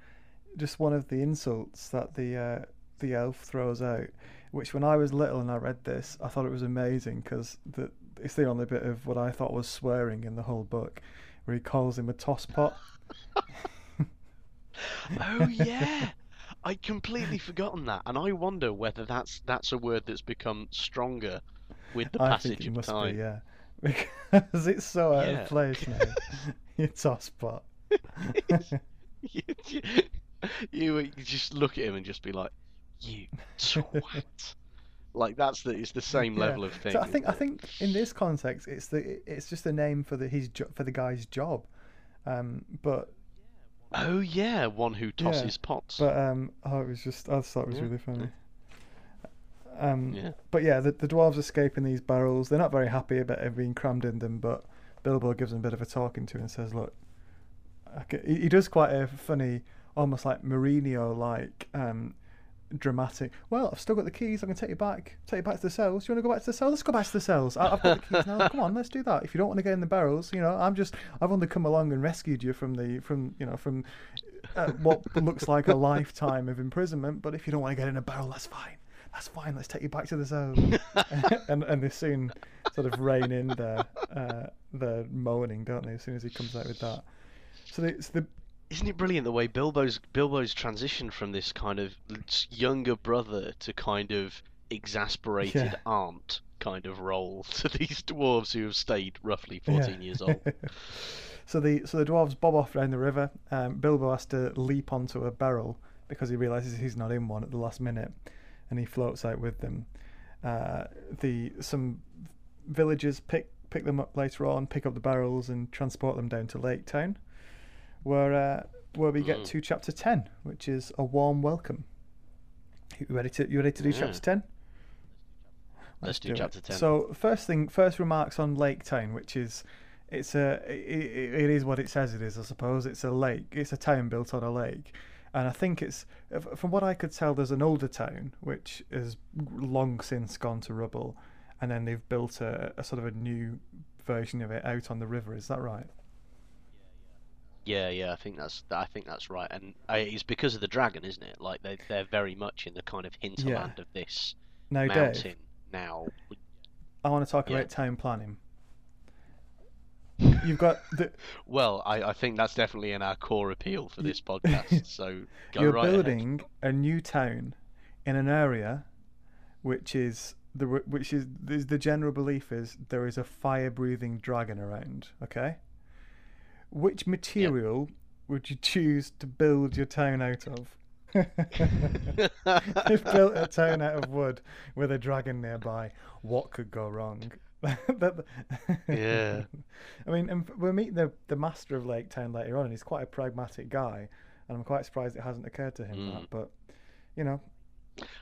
just one of the insults that the uh, the elf throws out. Which, when I was little and I read this, I thought it was amazing because the, it's the only bit of what I thought was swearing in the whole book, where he calls him a tosspot. Oh yeah, I'd completely forgotten that, and I wonder whether that's that's a word that's become stronger with the I passage of must time. be, yeah, because it's so out Yeah. of place now. you tosspot. you, just look at him and just be like, "You twat!" like that's the it's the same Yeah. level of thing. So I think I think in this context, it's the it's just a name for the his jo- for the guy's job, um, but Oh yeah, one who tosses pots. but um, oh, it was just I thought it was Yeah, really funny. Um, Yeah. but yeah, the, the dwarves escape in these barrels. They're not very happy about it being crammed in them, but Bilbo gives them a bit of a talking to and says, "Look, okay. he, he does quite a funny, almost like Mourinho like." Um, dramatic. Well, I've still got the keys. I can take you back. Take you back to the cells. Do you want to go back to the cells? Let's go back to the cells. I, I've got the keys now. Come on, let's do that. If you don't want to get in the barrels, you know, I'm just. I've only come along and rescued you from the from you know from uh, what looks like a lifetime of imprisonment. But if you don't want to get in a barrel, that's fine. That's fine. Let's take you back to the cells. and and they soon sort of rein in their uh, their moaning, don't they? As soon as he comes out with that. So, they, so the Isn't it brilliant the way Bilbo's Bilbo's transition from this kind of younger brother to kind of exasperated Yeah. aunt kind of role to these dwarves who have stayed roughly 14 years old? so the so the dwarves bob off down the river. Um, Bilbo has to leap onto a barrel because he realizes he's not in one at the last minute, and he floats out with them. Uh, the some villagers pick pick them up later on, pick up the barrels, and transport them down to Lake Town, where uh, where we get Mm. to chapter ten, which is a warm welcome. You ready to you ready to do Yeah. chapter ten? Let's do it. chapter 10. So first thing, first remarks on Lake Town, which is it's a it, it is what it says it is. I suppose it's a lake. It's a town built on a lake, and I think it's from what I could tell. There's an older town which has long since gone to rubble, and then they've built a, a sort of a new version of it out on the river. Is that right? Yeah, yeah, I think that's I think that's right, and uh, it's because of the dragon, isn't it? Like they they're very much in the kind of hinterland of this mountain Dave, now. I want to talk Yeah. about town planning. You've got the, Well, I, I think that's definitely in our core appeal for this podcast. So go you're right ahead. building a new town in an area which is the which is the general belief is there is a fire breathing dragon around okay which material would you choose to build your town out of They've built a town out of wood with a dragon nearby. What could go wrong? Yeah. I mean, and we'll meet the the master of Lake Town later on, and he's quite a pragmatic guy, and I'm quite surprised it hasn't occurred to him Mm. that. But you know,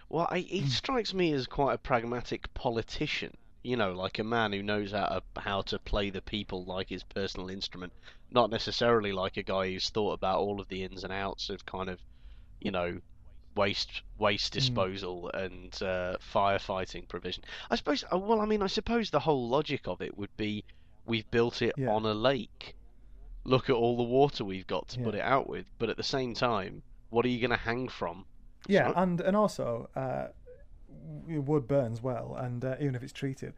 Well, I, he Hmm. strikes me as quite a pragmatic politician You know, like a man who knows how to, how to play the people like his personal instrument, not necessarily like a guy who's thought about all of the ins and outs of kind of, you know, waste waste disposal and uh, firefighting provision. I suppose. uh, Well, I mean, I suppose the whole logic of it would be we've built it Yeah. on a lake. Look at all the water we've got to put it out with. But at the same time, what are you going to hang from? Yeah, and and also uh, wood burns well, and uh, even if it's treated,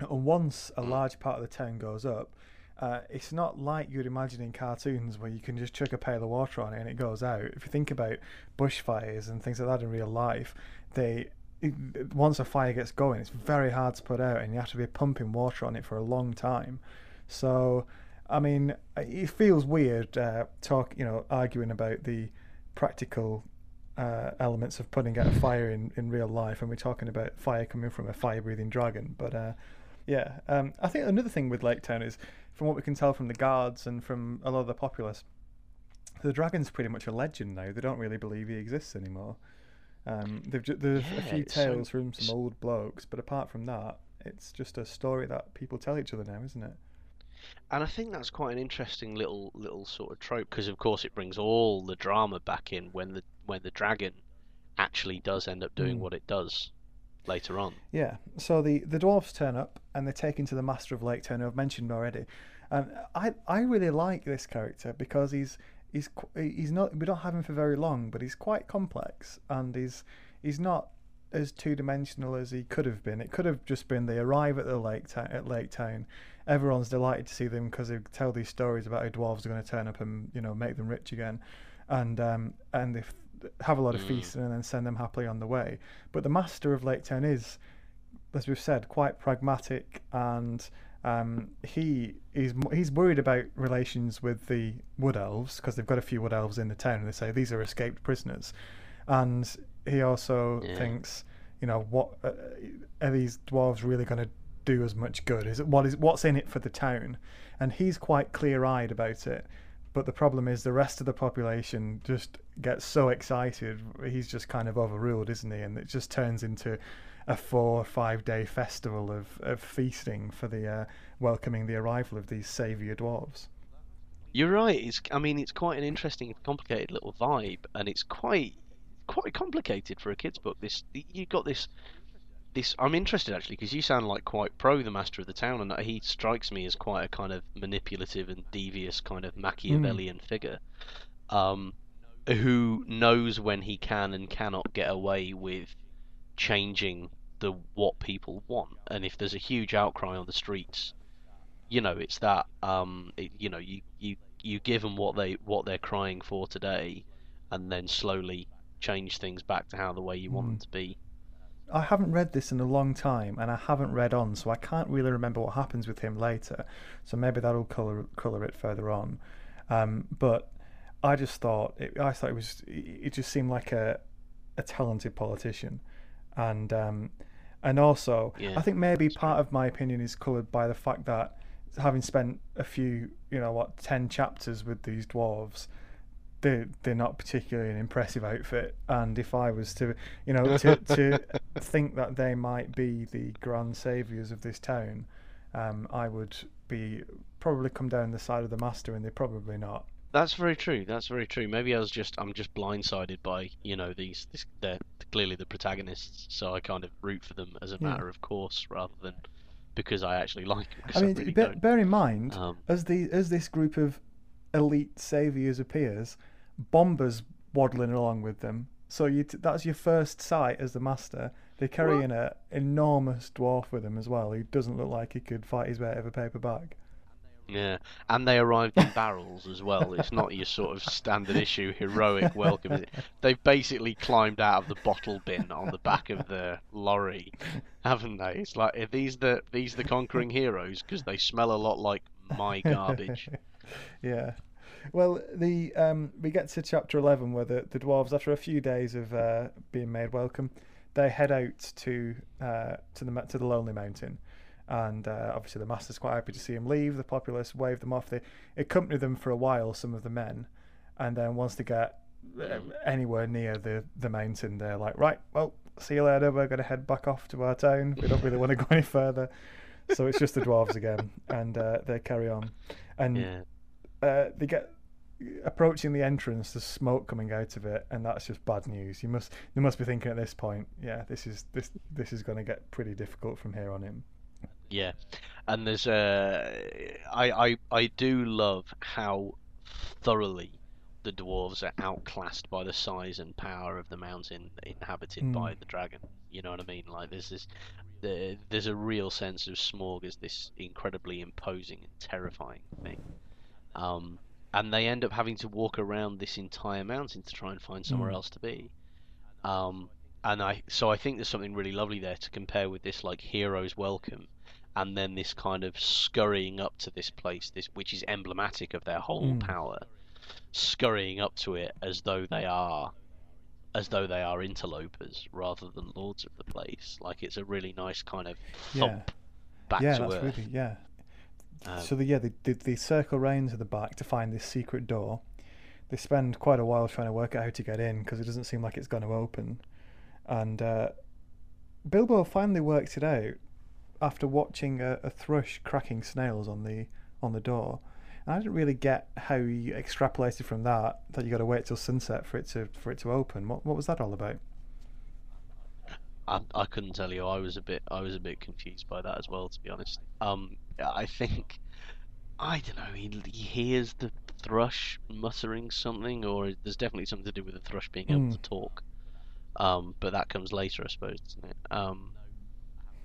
and once a Mm. large part of the town goes up, uh, it's not like you'd imagine in cartoons where you can just chuck a pail of water on it and it goes out. If you think about bushfires and things like that in real life, they it- once a fire gets going, it's very hard to put out, and you have to be pumping water on it for a long time. So, I mean, it feels weird uh, talk, you know, arguing about the practical uh, elements of putting out a fire in, in real life, and we're talking about fire coming from a fire-breathing dragon. But uh, yeah, um, I think another thing with Lake Town is, from what we can tell from the guards and from a lot of the populace, the dragon's pretty much a legend now. They don't really believe he exists anymore. Um, they've ju- there's a few it's so- tales from some old blokes, but apart from that, it's just a story that people tell each other now, isn't it? And I think that's quite an interesting little little sort of trope because of course it brings all the drama back in when the when the dragon actually does end up doing Mm. what it does later on. Yeah. So the the dwarves turn up and they're taken to the Master of Lake Town, I've mentioned already. And I I really like this character because he's he's he's not we don't have him for very long, but he's quite complex and he's he's not as two dimensional as he could have been. It could have just been they arrive at the lake ta- at Lake Town. Everyone's delighted to see them because they tell these stories about how dwarves are going to turn up and you know make them rich again, and um, and they f- have a lot of Mm. feasting and then send them happily on the way. But the master of Lake Town is, as we've said, quite pragmatic and. Um, he is he's worried about relations with the wood elves because they've got a few wood elves in the town and they say these are escaped prisoners, and he also Yeah. thinks you know what uh, are these dwarves really going to do as much good is it what is what's in it for the town and he's quite clear-eyed about it but the problem is the rest of the population just gets so excited he's just kind of overruled isn't he and it just turns into a four or five day festival of, of feasting for the uh, welcoming the arrival of these saviour dwarves You're right. It's I mean it's quite an interesting, complicated little vibe, and it's quite quite complicated for a kids book. This you got this this. I'm interested actually because you sound like quite pro the master of the town, and he strikes me as quite a kind of manipulative and devious kind of Machiavellian figure, um, who knows when he can and cannot get away with changing the what people want, and if there's a huge outcry on the streets you know it's that um it, you know you you you give them what they what they're crying for today and then slowly change things back to how the way you want them to be I haven't read this in a long time, and I haven't read on, so I can't really remember what happens with him later. So maybe that'll color color it further on. Um, but I just thought it, I thought it was it just seemed like a a talented politician, and um, and also Yeah, I think maybe part of my opinion is coloured by the fact that having spent a few you know what ten chapters with these dwarves they're, they're not particularly an impressive outfit. And if I was to, you know, to, to think that they might be the grand saviours of this town, um, I would be probably come down the side of the master, and they're probably not. that's very true that's very true maybe i was just i'm just blindsided by you know these this they're clearly the protagonists so i kind of root for them as a Yeah. matter of course rather than because i actually like them I mean, really bear, bear in mind, Um, as the as this group of elite saviours appears, Bombur's waddling along with them. So you t- that's your first sight as the master. They're carrying in a enormous dwarf with him as well. Who doesn't look like he could fight his way out of a paper bag. Yeah, and they arrived in barrels as well. It's not your sort of standard issue heroic welcome. They've basically climbed out of the bottle bin on the back of the lorry, haven't they? It's like are these the these the conquering heroes because they smell a lot like my garbage. yeah. Well, the um, we get to chapter eleven where the, the dwarves, after a few days of uh, being made welcome, they head out to uh, to the to the Lonely Mountain, and uh, obviously the master's quite happy to see him leave. The populace wave them off. They accompany them for a while, some of the men, and then once they get uh, anywhere near the the mountain, they're like, right, well, see you later. We're going to head back off to our town. We don't really want to go any further. So it's just the dwarves again, and uh, they carry on, and Yeah. Uh, they get approaching the entrance. There's smoke coming out of it, and that's just bad news. You must they must be thinking at this point, yeah, this is this this is going to get pretty difficult from here on in. Yeah, and there's uh, I I I do love how thoroughly the dwarves are outclassed by the size and power of the mountain inhabited by Mm. the dragon. You know what I mean? Like there's this, the, there's a real sense of Smaug as this incredibly imposing and terrifying thing. Um, and they end up having to walk around this entire mountain to try and find somewhere Mm. else to be. Um, and I so I think there's something really lovely there to compare with this like hero's welcome, and then this kind of scurrying up to this place, this which is emblematic of their whole Mm. power, scurrying up to it as though they are, as though they are interlopers rather than lords of the place. Like it's a really nice kind of Yeah. thump back yeah, to that's earth. really yeah. Um, so the, yeah, they, they they circle round to the back to find this secret door. They spend quite a while trying to work out how to get in because it doesn't seem like it's going to open. And uh, Bilbo finally works it out after watching a, a thrush cracking snails on the on the door. And I didn't really get how you extrapolated from that that you got to wait till sunset for it to for it to open. What what was that all about? I, I couldn't tell you. I was a bit I was a bit confused by that as well, to be honest. Um, I think I don't know. He, he hears the thrush muttering something, or there's definitely something to do with the thrush being able Hmm. to talk. Um, but that comes later, I suppose, doesn't it? Um,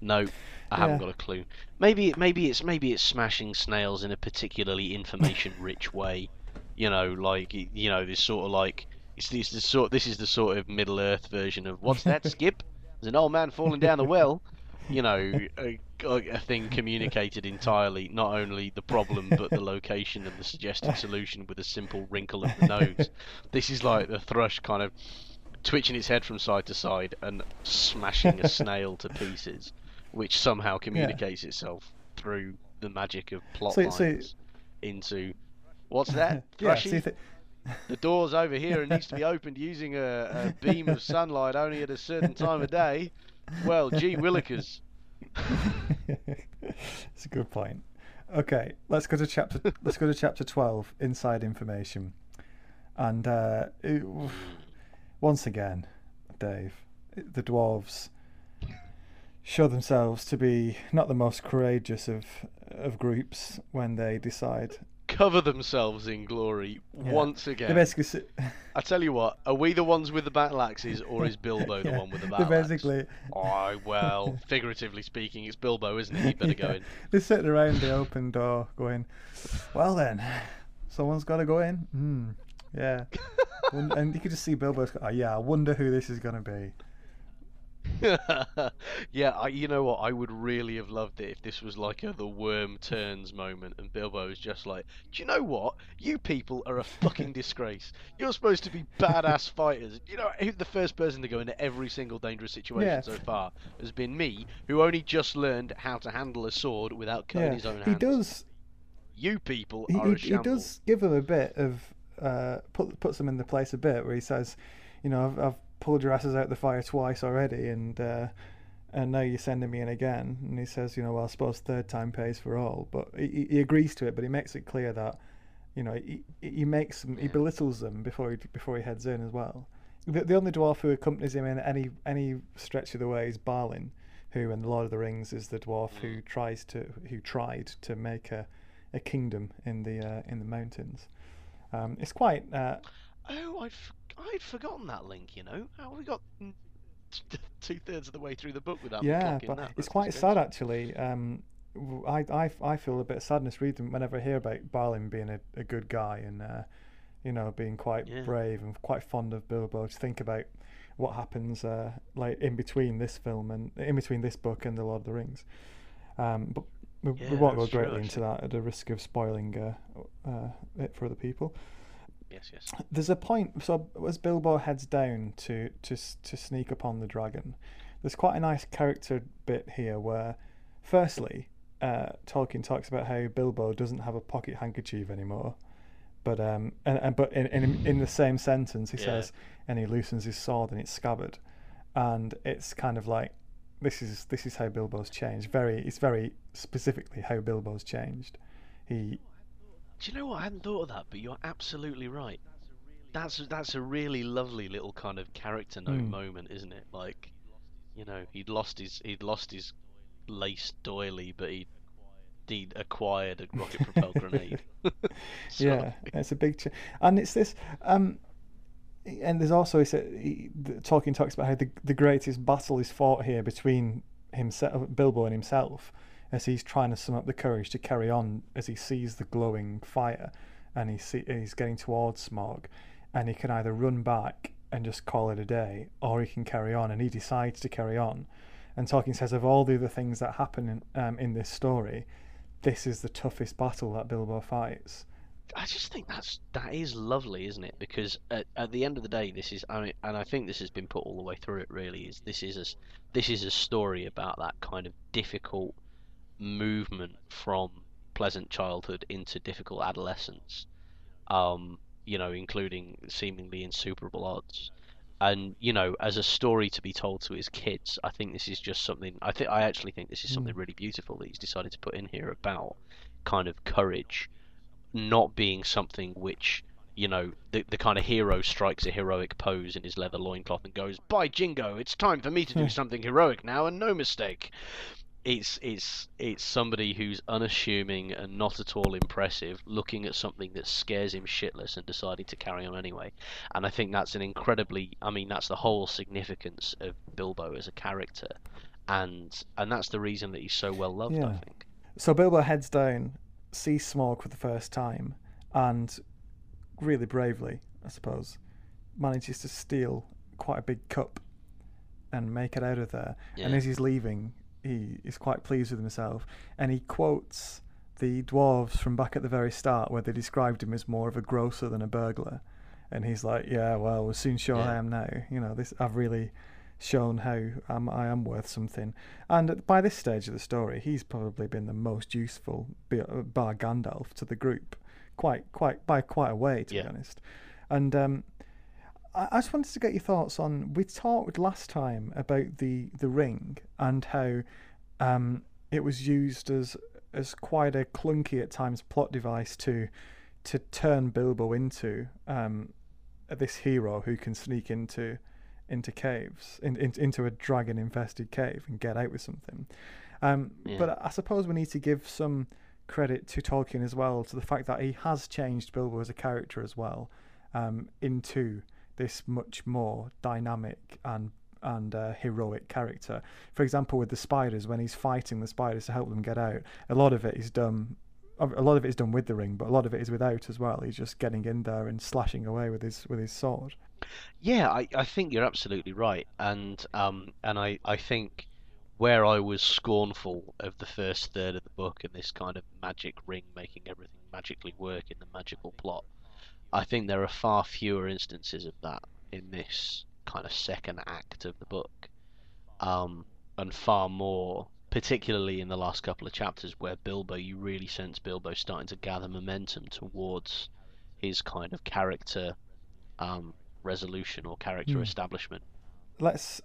no, I haven't Yeah. got a clue. Maybe maybe it's maybe it's smashing snails in a particularly information-rich way. You know, like you know, this sort of like it's this the sort this is the sort of Middle Earth version of what's that, Skip? There's an old man falling down the well. You know, a, a thing communicated entirely, not only the problem but the location and the suggested solution with a simple wrinkle of the nose. This is like the thrush kind of twitching its head from side to side and smashing a snail to pieces, which somehow communicates itself through the magic of plot So- so- into what's that? yeah, Thrushy? so you thi- the door's over here and needs to be opened using a, a beam of sunlight only at a certain time of day. Well, gee willikers. It's a good point. Okay, let's go to chapter. let's go to chapter twelve. Inside information, and uh, it- once again, Dave, the dwarves show themselves to be not the most courageous of of groups when they decide. Cover themselves in glory Yeah. once again. basically, s- I tell you what, are we the ones with the battle axes or is Bilbo the one with the battle axe? basically Oh, well, figuratively speaking, it's Bilbo, isn't it? He better go in. They're sitting around the open door going, well then, someone's got to go in. Hmm. Yeah. And you could just see Bilbo's, oh yeah, I wonder who this is going to be. yeah, I, you know what? I would really have loved it if this was like a the worm turns moment, and Bilbo was just like, "Do you know what? You people are a fucking disgrace. You're supposed to be badass fighters. You know, the first person to go into every single dangerous situation Yeah. so far has been me, who only just learned how to handle a sword without cutting Yeah. his own hands. He does, You people he, are he, a he does give them a bit of, uh, put, puts them in the place a bit where he says, you know, I've, I've pulled your asses out the fire twice already and, uh, and now you're sending me in again. And he says, you know, well, I suppose third time pays for all. But he, he agrees to it, but he makes it clear that, you know, he, he makes them, he belittles them before he before he heads in as well. The, the only dwarf who accompanies him in any any stretch of the way is Balin, who in the Lord of the Rings is the dwarf who tries to who tried to make a, a kingdom in the uh, in the mountains. Um, it's quite uh, Oh, I'd f- I'd forgotten that link. You know, how have we got two thirds of the way through the book without yeah, but that? it's That's quite sad actually. Um, I, I, I feel a bit of sadness reading whenever I hear about Balin being a, a good guy and uh, you know being quite Yeah. brave and quite fond of Bilbo. Just think about what happens uh, like in between this film and in between this book and the Lord of the Rings. Um, but we, we won't go that's true, greatly into that at the risk of spoiling uh, uh, it for other people. Yes, yes. There's a point. So as Bilbo heads down to to to sneak upon the dragon, there's quite a nice character bit here where, firstly, uh, Tolkien talks about how Bilbo doesn't have a pocket handkerchief anymore, But um, and, and but in, in in the same sentence he Yeah. says, and he loosens his sword and it's scabbard, and it's kind of like, this is this is how Bilbo's changed. Very, it's very specifically how Bilbo's changed. He Do you know what? I hadn't thought of that, but you're absolutely right. That's that's a really lovely little kind of character note Mm. moment, isn't it? Like, you know, he'd lost his he'd lost his lace doily, but he he'd acquired a rocket propelled grenade. So- yeah, it's a big, ch- and it's this. Um, and there's also he, he, the Tolkien talks about how the the greatest battle is fought here between himself, Bilbo, and himself, as he's trying to sum up the courage to carry on as he sees the glowing fire, and he see, he's getting towards Smaug, and he can either run back and just call it a day, or he can carry on, and he decides to carry on. And Tolkien says of all the other things that happen in, um, in this story, this is the toughest battle that Bilbo fights. I just think that's that is lovely, isn't it? Because at, at the end of the day, this is I mean, and I think this has been put all the way through it. Really, is this is a this is a story about that kind of difficult movement from pleasant childhood into difficult adolescence. Um, you know, including seemingly insuperable odds. And you know, as a story to be told to his kids, I think this is just something. I think I actually think this is something really beautiful that he's decided to put in here about kind of courage not being something which you know the the kind of hero strikes a heroic pose in his leather loincloth and goes by jingo it's time for me to do something heroic now and no mistake it's it's it's somebody who's unassuming and not at all impressive looking at something that scares him shitless and deciding to carry on anyway and i think that's an incredibly i mean that's the whole significance of bilbo as a character and and that's the reason that he's so well loved i Yeah. think So Bilbo heads down, sees Smaug for the first time, and really bravely, I suppose, manages to steal quite a big cup and make it out of there. And as he's leaving, he is quite pleased with himself, and he quotes the dwarves from back at the very start, where they described him as more of a grocer than a burglar. And he's like, "Yeah, well, we'll soon show I am now. You know, this I've really." shown how um, I am worth something. And by this stage of the story, he's probably been the most useful, uh, bar Gandalf, to the group, quite, quite by quite a way, to Yeah. be honest. And um, I just wanted to get your thoughts on. We talked last time about the the ring and how um, it was used as as quite a clunky at times plot device to to turn Bilbo into um, this hero who can sneak into into caves, in, in, into a dragon infested cave and get out with something. Um, Yeah. But I suppose we need to give some credit to Tolkien as well to the fact that he has changed Bilbo as a character as well um, into this much more dynamic and and uh, heroic character. For example, with the spiders, when he's fighting the spiders to help them get out, a lot of it is done. A lot of it is done with the ring, but a lot of it is without as well. He's just getting in there and slashing away with his with his sword. Yeah, I, I think you're absolutely right, and um and I, I think where I was scornful of the first third of the book and this kind of magic ring making everything magically work in the magical plot, I think there are far fewer instances of that in this kind of second act of the book, um and far more, particularly in the last couple of chapters where Bilbo, you really sense Bilbo starting to gather momentum towards his kind of character um, resolution or character Hmm. establishment. Let's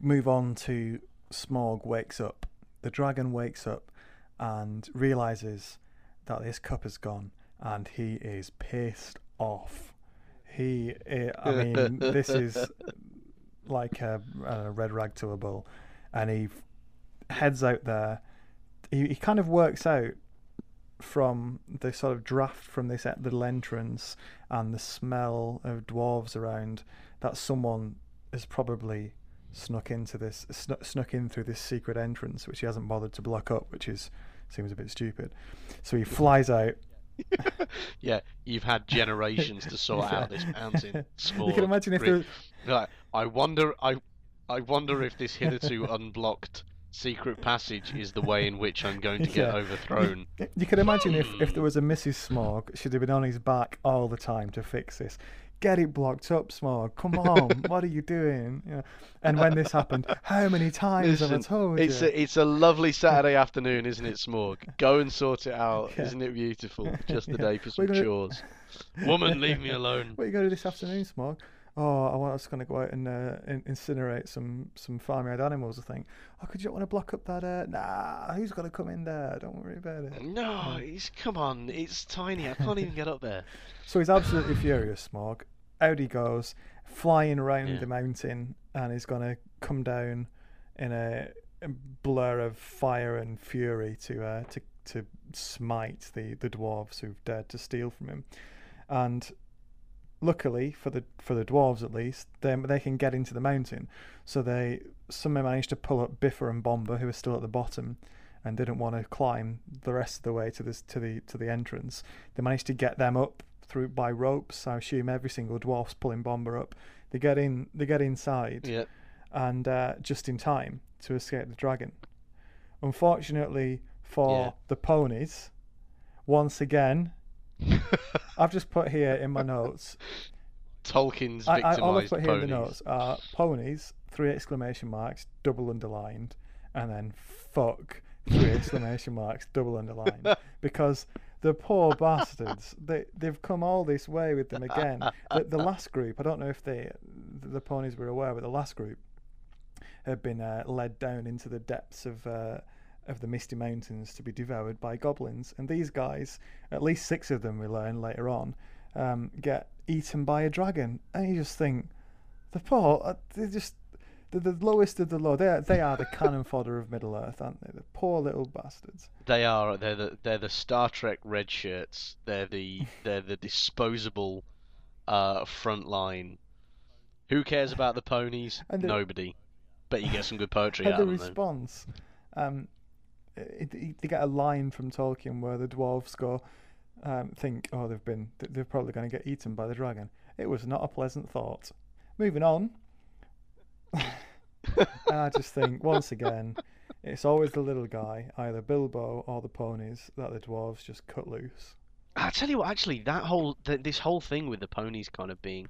move on to Smaug wakes up. The dragon wakes up and realizes that this cup is gone, and he is pissed off. He, eh, I mean, this is like a, a red rag to a bull, and he heads out there. He, he kind of works out from the sort of draft from this little entrance and the smell of dwarves around that someone has probably snuck into this snuck, snuck in through this secret entrance which he hasn't bothered to block up which is seems a bit stupid so he flies out Yeah, you've had generations to sort out this mountain. you can imagine if there I wonder, I, I wonder if this hitherto unblocked secret passage is the way in which I'm going to get Yeah. overthrown. You can imagine if, if there hmm. was a Mrs. Smaug, she'd have been on his back all the time to fix this. Get it blocked up, Smaug. Come on, what are you doing? You know, and when this happened, how many times have I told it's you? a, it's a lovely Saturday afternoon, isn't it, Smaug? Go and sort it out. Yeah. Isn't it beautiful? Just the Yeah. day for some gonna- chores. Woman, leave me alone. What are you going to do this afternoon, Smaug? Oh, I was going to go out and uh, incinerate some some farmyard animals. I think. Oh, could you want to block up that? Uh... Nah, who's going to come in there? Don't worry about it. No, it's come on. It's tiny. I can't even get up there. So he's absolutely furious, Smaug. Out he goes, flying around Yeah. the mountain, and he's going to come down in a, a blur of fire and fury to uh, to to smite the, the dwarves who've dared to steal from him. And luckily for the for the dwarves at least, they they can get into the mountain. So they somehow managed to pull up Bifur and Bombur, who are still at the bottom, and didn't want to climb the rest of the way to this to the to the entrance. They managed to get them up through by ropes. I assume every single dwarf's pulling Bombur up. They get in. They get inside Yeah. and uh, just in time to escape the dragon. Unfortunately for Yeah. the ponies, once again, I've just put here in my notes. Tolkien's I, I, all I've put here ponies. in the notes are ponies, three exclamation marks, double underlined, and then fuck, three exclamation marks, double underlined. Because the poor bastards, they, they've come all this way with them again. The, the last group, I don't know if they, the ponies were aware, but the last group had been uh, led down into the depths of uh, of the Misty Mountains to be devoured by goblins. And these guys, at least six of them, we learn later on, um, get eaten by a dragon. And you just think, the poor, uh, they're just the, the lowest of the low. They are, they are the cannon fodder of Middle Earth, aren't they? The poor little bastards. They are. They're the they're the Star Trek red shirts. They're the they're the disposable uh, front line. Who cares about the ponies? And the- Nobody. Bet you get some good poetry And out the of them. response, um, it, it- they get a line from Tolkien where the dwarves go, um, think, oh, they've been, they're probably going to get eaten by the dragon. It was not a pleasant thought. Moving on. I just think, once again, it's always the little guy, either Bilbo or the ponies, that the dwarves just cut loose. I tell you what, actually, that whole th- this whole thing with the ponies kind of being,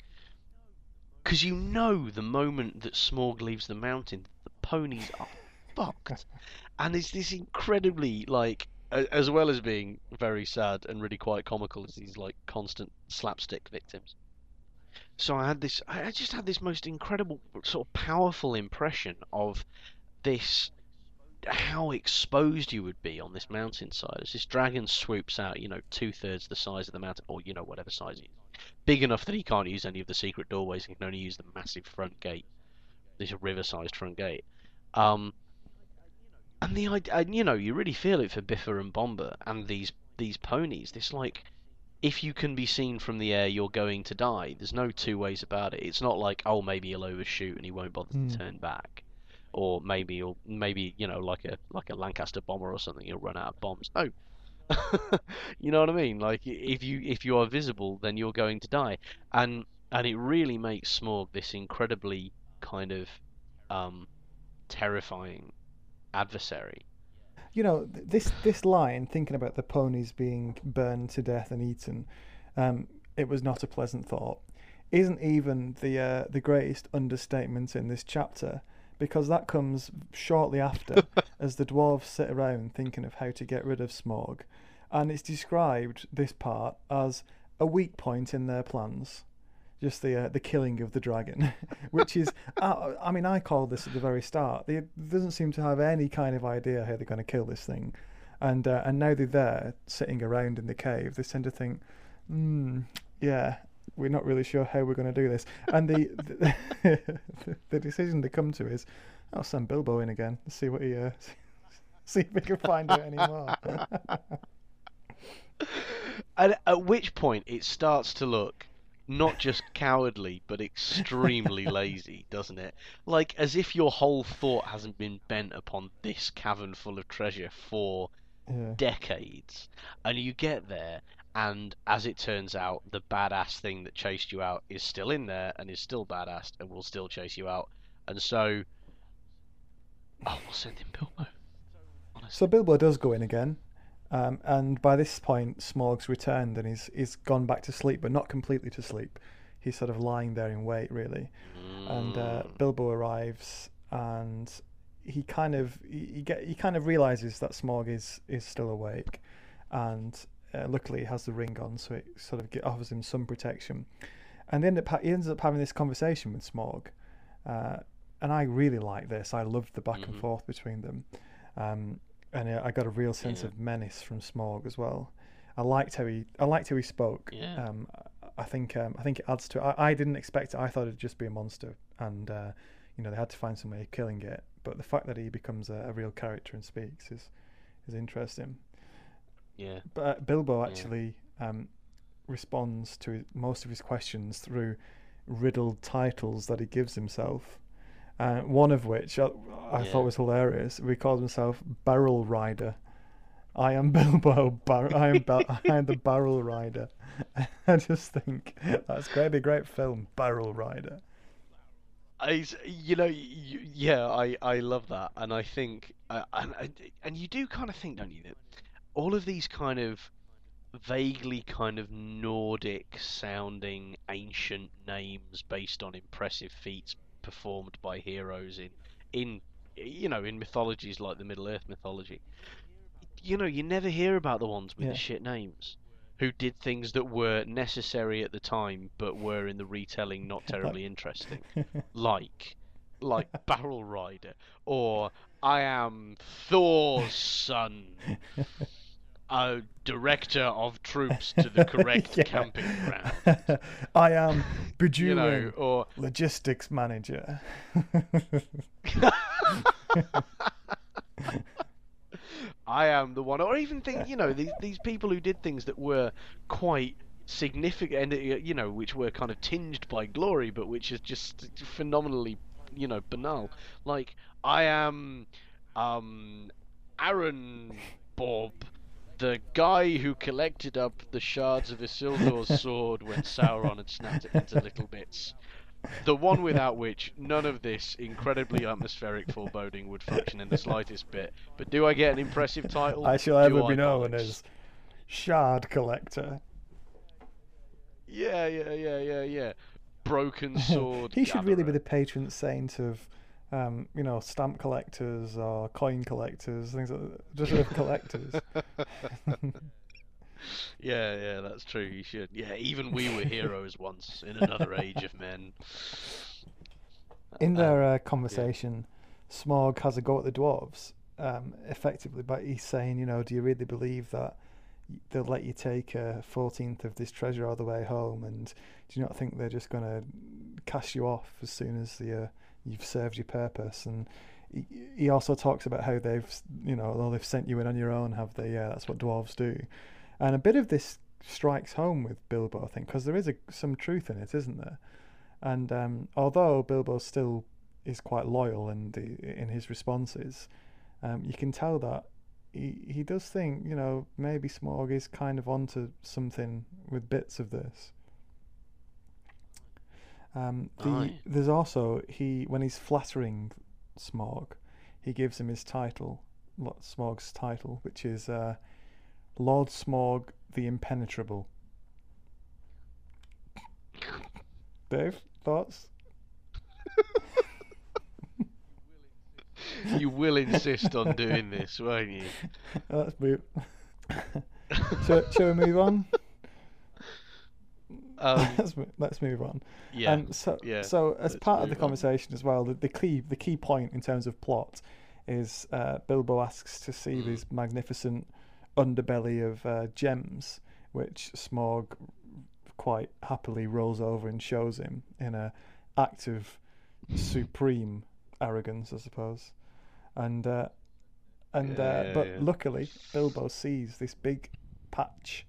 because you know the moment that Smaug leaves the mountain, the ponies are fucked, and it's this incredibly like, as well as being very sad and really quite comical, as these like constant slapstick victims. So I had this, I just had this most incredible, sort of powerful impression of this how exposed you would be on this mountainside as this dragon swoops out, you know, two thirds the size of the mountain, or you know, whatever size it is, big enough that he can't use any of the secret doorways. He can only use the massive front gate, this river-sized front gate. Um, and the idea, you know, you really feel it for Bifur and Bombur and these these ponies. This like, if you can be seen from the air, you're going to die. There's no two ways about it. It's not like, oh, maybe he'll overshoot and he won't bother Hmm. to turn back or maybe you'll maybe you know like a like a Lancaster bomber or something you'll run out of bombs. No, you know what I mean. Like if you if you are visible, then you're going to die, and and it really makes Smaug this incredibly kind of um, terrifying adversary. you know this this line thinking about the ponies being burned to death and eaten um, it was not a pleasant thought. Isn't even the uh, the greatest understatement in this chapter because that comes shortly after as the dwarves sit around thinking of how to get rid of Smaug. And it's described this part as a weak point in their plans just the uh, the killing of the dragon, which is, uh, I mean, I called this at the very start. They doesn't seem to have any kind of idea how they're going to kill this thing, and uh, and now they're there sitting around in the cave. They tend to think, hmm, yeah, we're not really sure how we're going to do this, and the the, the decision they come to is, I'll send Bilbo in again, see what he uh, see if we can find out any more. And at which point it starts to look not just cowardly but extremely lazy, doesn't it? Like as if your whole thought hasn't been bent upon this cavern full of treasure for yeah. decades. And you get there, and as it turns out, the badass thing that chased you out is still in there and is still badass and will still chase you out. And so, oh, we'll send in Bilbo. Honestly. So Bilbo does go in again, um, and by this point, Smaug's returned and he's he's gone back to sleep, but not completely to sleep. he's sort of lying there in wait, really. And uh, Mm. Bilbo arrives, and he kind of he, get he kind of realizes that Smaug is is still awake, and uh, luckily he has the ring on, so it sort of offers him some protection. And up ha- he ends up having this conversation with Smaug, uh, and I really like this. I loved the back and Mhm. forth between them, um, and uh, I got a real sense Yeah. of menace from Smaug as well. I liked how he I liked how he spoke. Yeah. Um, I- think um, I think it adds to it. I, I didn't expect it. I thought it'd just be a monster, and uh, you know they had to find some way of killing it. But the fact that he becomes a, a real character and speaks is is interesting. Yeah. But uh, Bilbo Yeah. actually um, responds to most of his questions through riddled titles that he gives himself. Uh, one of which I, I Yeah. thought was hilarious. He calls himself Barrel Rider. I am Bilbo. Bar- I am. Ba- I am the Barrel Rider. I just think that's going to be a great film. Barrel Rider. I, you know, y yeah, I, I love that, and I think, uh, and- and you do kind of think, don't you, that all of these kind of vaguely kind of Nordic sounding ancient names based on impressive feats performed by heroes in in you know in mythologies like the Middle Earth mythology. You know, you never hear about the ones with Yeah. the shit names. Who did things that were necessary at the time, but were in the retelling not terribly interesting like like Barrel Rider or I am Thor's son, a director of troops to the correct Yeah. camping ground. I am You know, or logistics manager. I am the one, or even think you know these these people who did things that were quite significant, and uh, you know, which were kind of tinged by glory, but which is just phenomenally, you know, banal. Like I am, um, Aaron Bob, the guy who collected up the shards of Isildur's sword when Sauron had snapped it into little bits. The one without which none of this incredibly atmospheric foreboding would function in the slightest bit. But do I get an impressive title? I shall Do ever be known as Shard Collector. Yeah, yeah, yeah, yeah, yeah. Broken sword. he should really be the patron saint of, um, you know, stamp collectors or coin collectors, things like that. Just collectors. Yeah, yeah, that's true. He should. Yeah, even we were heroes once in another age of men. In their uh, conversation, Smaug has a go at the dwarves, um, effectively, but he's saying, you know, do you really believe that they'll let you take a fourteenth of this treasure all the way home, and do you not think they're just going to cast you off as soon as the, uh, you've served your purpose? And he, also talks about how they've, you know, well, they've sent you in on your own, have they? Yeah, that's what dwarves do. And a bit of this strikes home with Bilbo, I think, because there is a, some truth in it, isn't there? And um, although Bilbo still is quite loyal and in his responses, um, you can tell that he he does think, you know, maybe Smaug is kind of onto something with bits of this. Um, the, there's also he when he's flattering Smaug, he gives him his title, Smaug's title, which is uh, Lord Smaug the Impenetrable. Dave, thoughts? You will insist on doing this, won't you? Let's move. shall, shall we move on? Um, let's, let's move on. yeah. Um, so, yeah, so as part of the move on. conversation as well, the, the key the key point in terms of plot is uh, Bilbo asks to see Mm. this magnificent underbelly of uh, gems, which Smaug quite happily rolls over and shows him in a act of supreme arrogance, I suppose. And uh, and uh, Yeah, but luckily Bilbo sees this big patch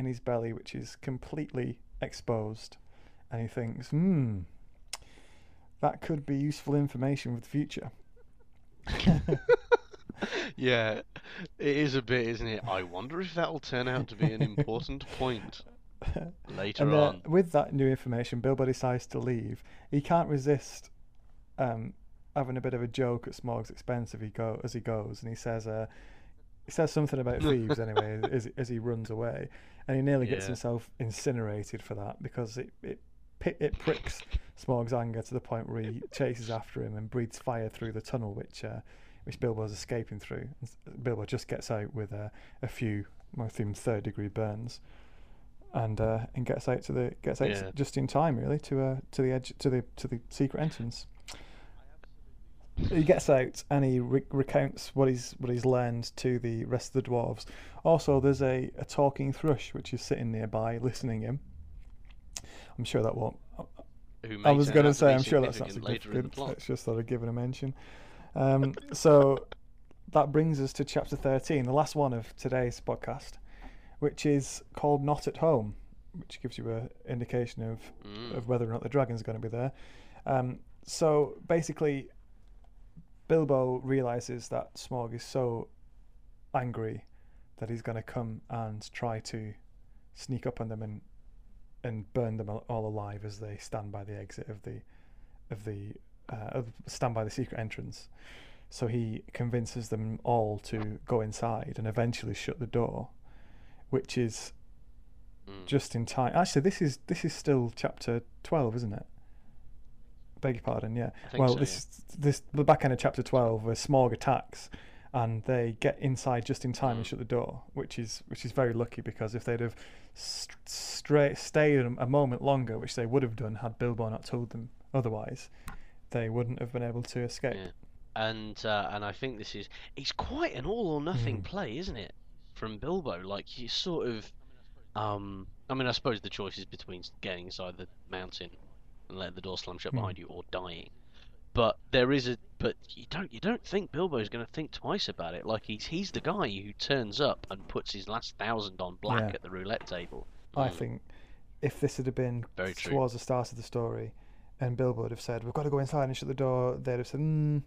in his belly which is completely exposed, and he thinks, hmm, that could be useful information for the future. yeah, it is a bit, isn't it? I wonder if that'll turn out to be an important point later and uh, on. with that new information, Bilbo decides to leave. He can't resist um, having a bit of a joke at Smaug's expense if he go as he goes, and he says, uh, says something about thieves anyway as, as he runs away, and he nearly gets Yeah. himself incinerated for that because it, it it pricks Smaug's anger to the point where he chases after him and breathes fire through the tunnel, which uh, which Bilbo's escaping through. And Bilbo just gets out with uh, a few, I think, third degree burns, and uh, and gets out to the gets out Yeah. just in time, really, to uh, to the edge to the to the secret entrance. He gets out and he re- recounts what he's what he's learned to the rest of the dwarves. Also, there's a, a talking thrush which is sitting nearby listening him. I'm sure that won't. Who I was going to say, I'm sure that's not significant later in plot. Let's just sort of give it a mention. Um, so that brings us to chapter 13, the last one of today's podcast, which is called Not at Home, which gives you an indication of, Mm. of whether or not the dragon's going to be there. Um, so basically, Bilbo realizes that Smaug is so angry that he's going to come and try to sneak up on them and and burn them all- alive as they stand by the exit of the of the uh, of- stand by the secret entrance. So he convinces them all to go inside and eventually shut the door, which is Mm. just in time. Actually, this is this is still chapter twelve, isn't it? Beg your pardon. Yeah. Well, so, this this the back end of chapter twelve, where Smaug attacks, and they get inside just in time and Mm. shut the door, which is which is very lucky because if they'd have st- straight stayed a moment longer, which they would have done had Bilbo not told them otherwise, they wouldn't have been able to escape. Yeah. And uh, and I think this is it's quite an all or nothing Mm. play, isn't it? From Bilbo, like you sort of, um, I mean, I suppose the choice is between getting inside the mountain and let the door slam shut Mm. behind you, or dying. But there is a, but you don't you don't think Bilbo's going to think twice about it. Like he's he's the guy who turns up and puts his last thousand on black Yeah. at the roulette table. I Mm. think if this had been Very true. towards the start of the story, and Bilbo would have said, "We've got to go inside and shut the door," they'd have said, mm,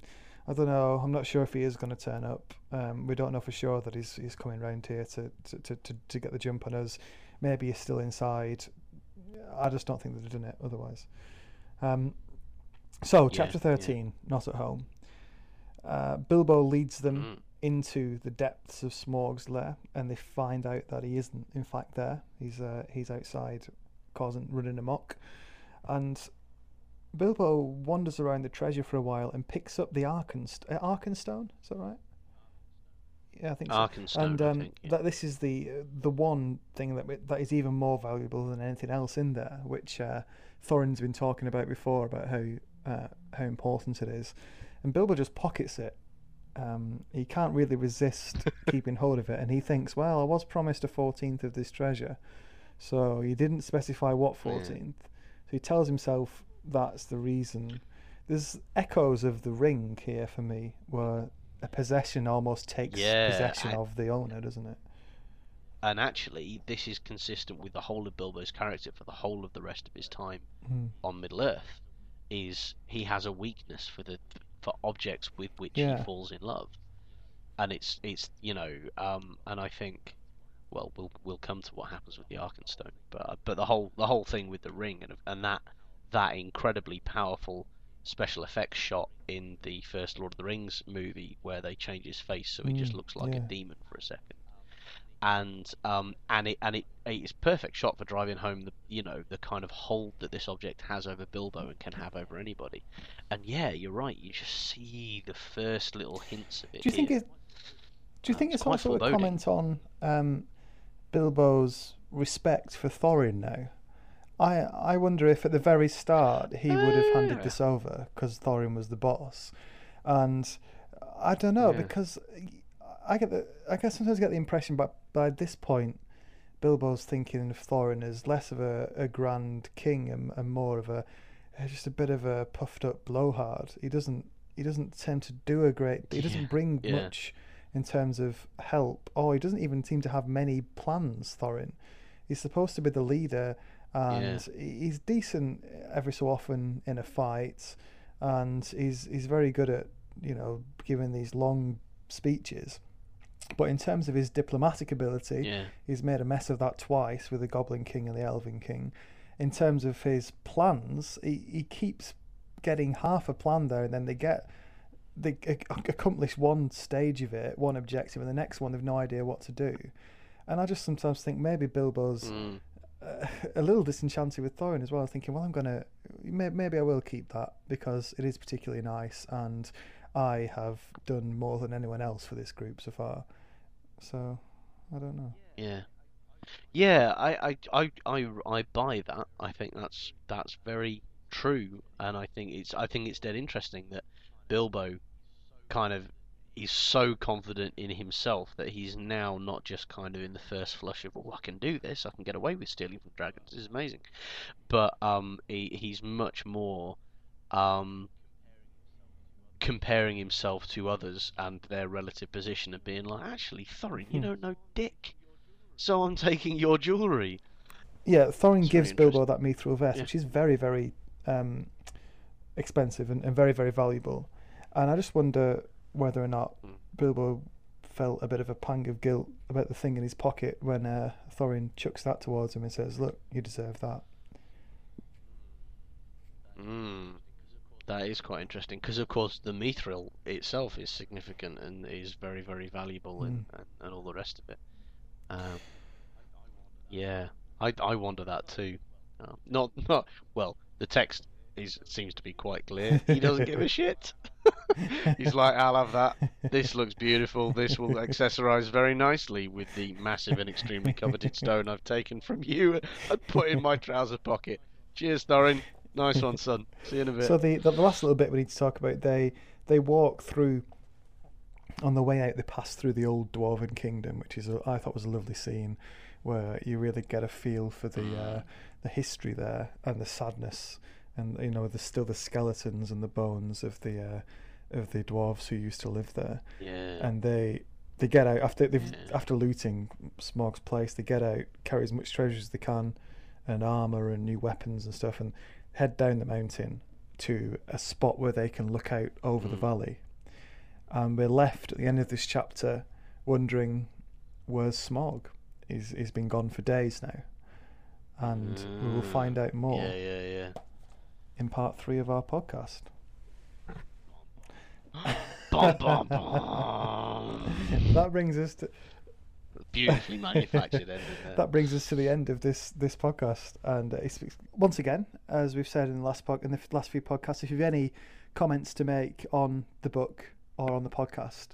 "I don't know. I'm not sure if he is going to turn up. Um, we don't know for sure that he's he's coming round here to to, to, to to get the jump on us. Maybe he's still inside. I just don't think they'd have done it otherwise." Um, so, Yeah, chapter yeah. thirteen, not at home. Uh, Bilbo leads them Mm. into the depths of Smaug's lair, and they find out that he isn't, in fact, there. He's uh, he's outside, causing running amok, and Bilbo wanders around the treasure for a while and picks up the Arkenst- uh, Arkenstone. Is that right? Yeah, I think so. Arkenstone, and um, think, yeah. that this is the the one thing that that is even more valuable than anything else in there, which uh, Thorin's been talking about before about how uh, how important it is, and Bilbo just pockets it. Um, he can't really resist keeping hold of it, and he thinks, well, I was promised a fourteenth of this treasure, so he didn't specify what Yeah. fourteenth. So he tells himself that's the reason. There's echoes of the ring here for me, where a possession almost takes Yeah, possession I- of the owner, doesn't it? And actually, this is consistent with the whole of Bilbo's character for the whole of the rest of his time Mm. on Middle Earth. Is he has a weakness for the for objects with which Yeah. he falls in love, and it's it's you know, um, and I think, well, we'll we'll come to what happens with the Arkenstone, but but the whole the whole thing with the ring and and that that incredibly powerful special effects shot in the first Lord of the Rings movie where they change his face so he just Mm, looks like a demon for a second and um and it and it it's perfect shot for driving home the you know the kind of hold that this object has over Bilbo and can have over anybody and yeah you're right you just see the first little hints of it Do you think here. it? Do you Uh, think it's it's also a comment on um, Bilbo's respect for Thorin now? I I wonder if at the very start he would have handed Uh. this over because Thorin was the boss, and I don't know Yeah. because I get the I guess sometimes I get the impression, but by this point, Bilbo's thinking of Thorin as less of a, a grand king and, and more of a just a bit of a puffed up blowhard. He doesn't he doesn't tend to do a great. He doesn't Yeah, bring yeah. much in terms of help. Oh, he doesn't even seem to have many plans. Thorin, he's supposed to be the leader, and he- he's decent every so often in a fight, and he's he's very good at you know giving these long speeches. But in terms of his diplomatic ability, yeah He's made a mess of that twice with the Goblin King and the Elven King. In terms of his plans, he, he keeps getting half a plan there, and then they get they accomplish one stage of it, one objective, and the next one they've no idea what to do. And I just sometimes think maybe Bilbo's Mm. A little disenchanted with Thorin as well. Thinking, well, I'm gonna may, maybe I will keep that because it is particularly nice, and I have done more than anyone else for this group so far. So I don't know. Yeah. Yeah, I, I, I, I, I buy that. I think that's that's very true, and I think it's I think it's dead interesting that Bilbo kind of is so confident in himself that he's now not just kind of in the first flush of, oh, I can do this, I can get away with stealing from dragons. This is amazing, but um, he, he's much more um comparing himself to others and their relative position and being like, actually, Thorin, you Hmm. don't know dick, so I'm taking your jewelry. Yeah, Thorin gives Bilbo that mithril vest, Yeah. which is very, very um, expensive and, and very, very valuable. And I just wonder whether or not Mm. Bilbo felt a bit of a pang of guilt about the thing in his pocket when uh, Thorin chucks that towards him and says, "Look, you deserve that." Mm. That is quite interesting because, of course, the mithril itself is significant and is very, very valuable and, and, and all the rest of it. Um, yeah, I, I wonder that too. Um, not not well. The text is seems to be quite clear. He doesn't give a shit. He's like, I'll have that. This looks beautiful. This will accessorize very nicely with the massive and extremely coveted stone I've taken from you and put in my trouser pocket. Cheers, Thorin. Nice one, son. See you in a bit. So the, the the last little bit we need to talk about they they walk through on the way out they pass through the old dwarven kingdom which is a, I thought was a lovely scene where you really get a feel for the uh, the history there and the sadness and you know there's still the skeletons and the bones of the uh, of the dwarves who used to live there yeah. and they they get out after they've Yeah. after looting Smaug's place. They get out, carry as much treasure as they can, and armor and new weapons and stuff, and head down the mountain to a spot where they can look out over the Mm. valley. And we're left at the end of this chapter wondering, where's Smaug? He's he's been gone for days now, and we will Mm. find out more Yeah, yeah, yeah. In part three of our podcast. Bum, bum, bum. that brings us to Beautifully manufactured ending there. that brings us to the end of this this podcast. And it's, it's- once again, as we've said in the last pod, in the last few podcasts, if you've any comments to make on the book or on the podcast,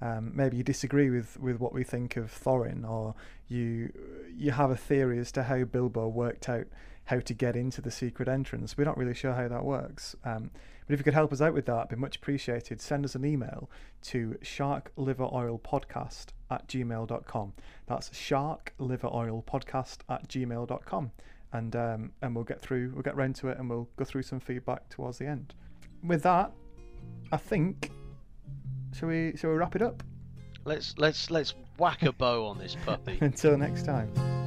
um, maybe you disagree with, with what we think of Thorin, or you you have a theory as to how Bilbo worked out how to get into the secret entrance. We're not really sure how that works. Um, but if you could help us out with that, it'd be much appreciated. Send us an email to sharkliveroilpodcast at gmail.com. That's sharkliveroilpodcast at gmail.com. And um, and we'll get through, we'll get round to it and we'll go through some feedback towards the end. With that, I think, shall we, shall we wrap it up? Let's let's let's whack a bow on this puppy. Until next time.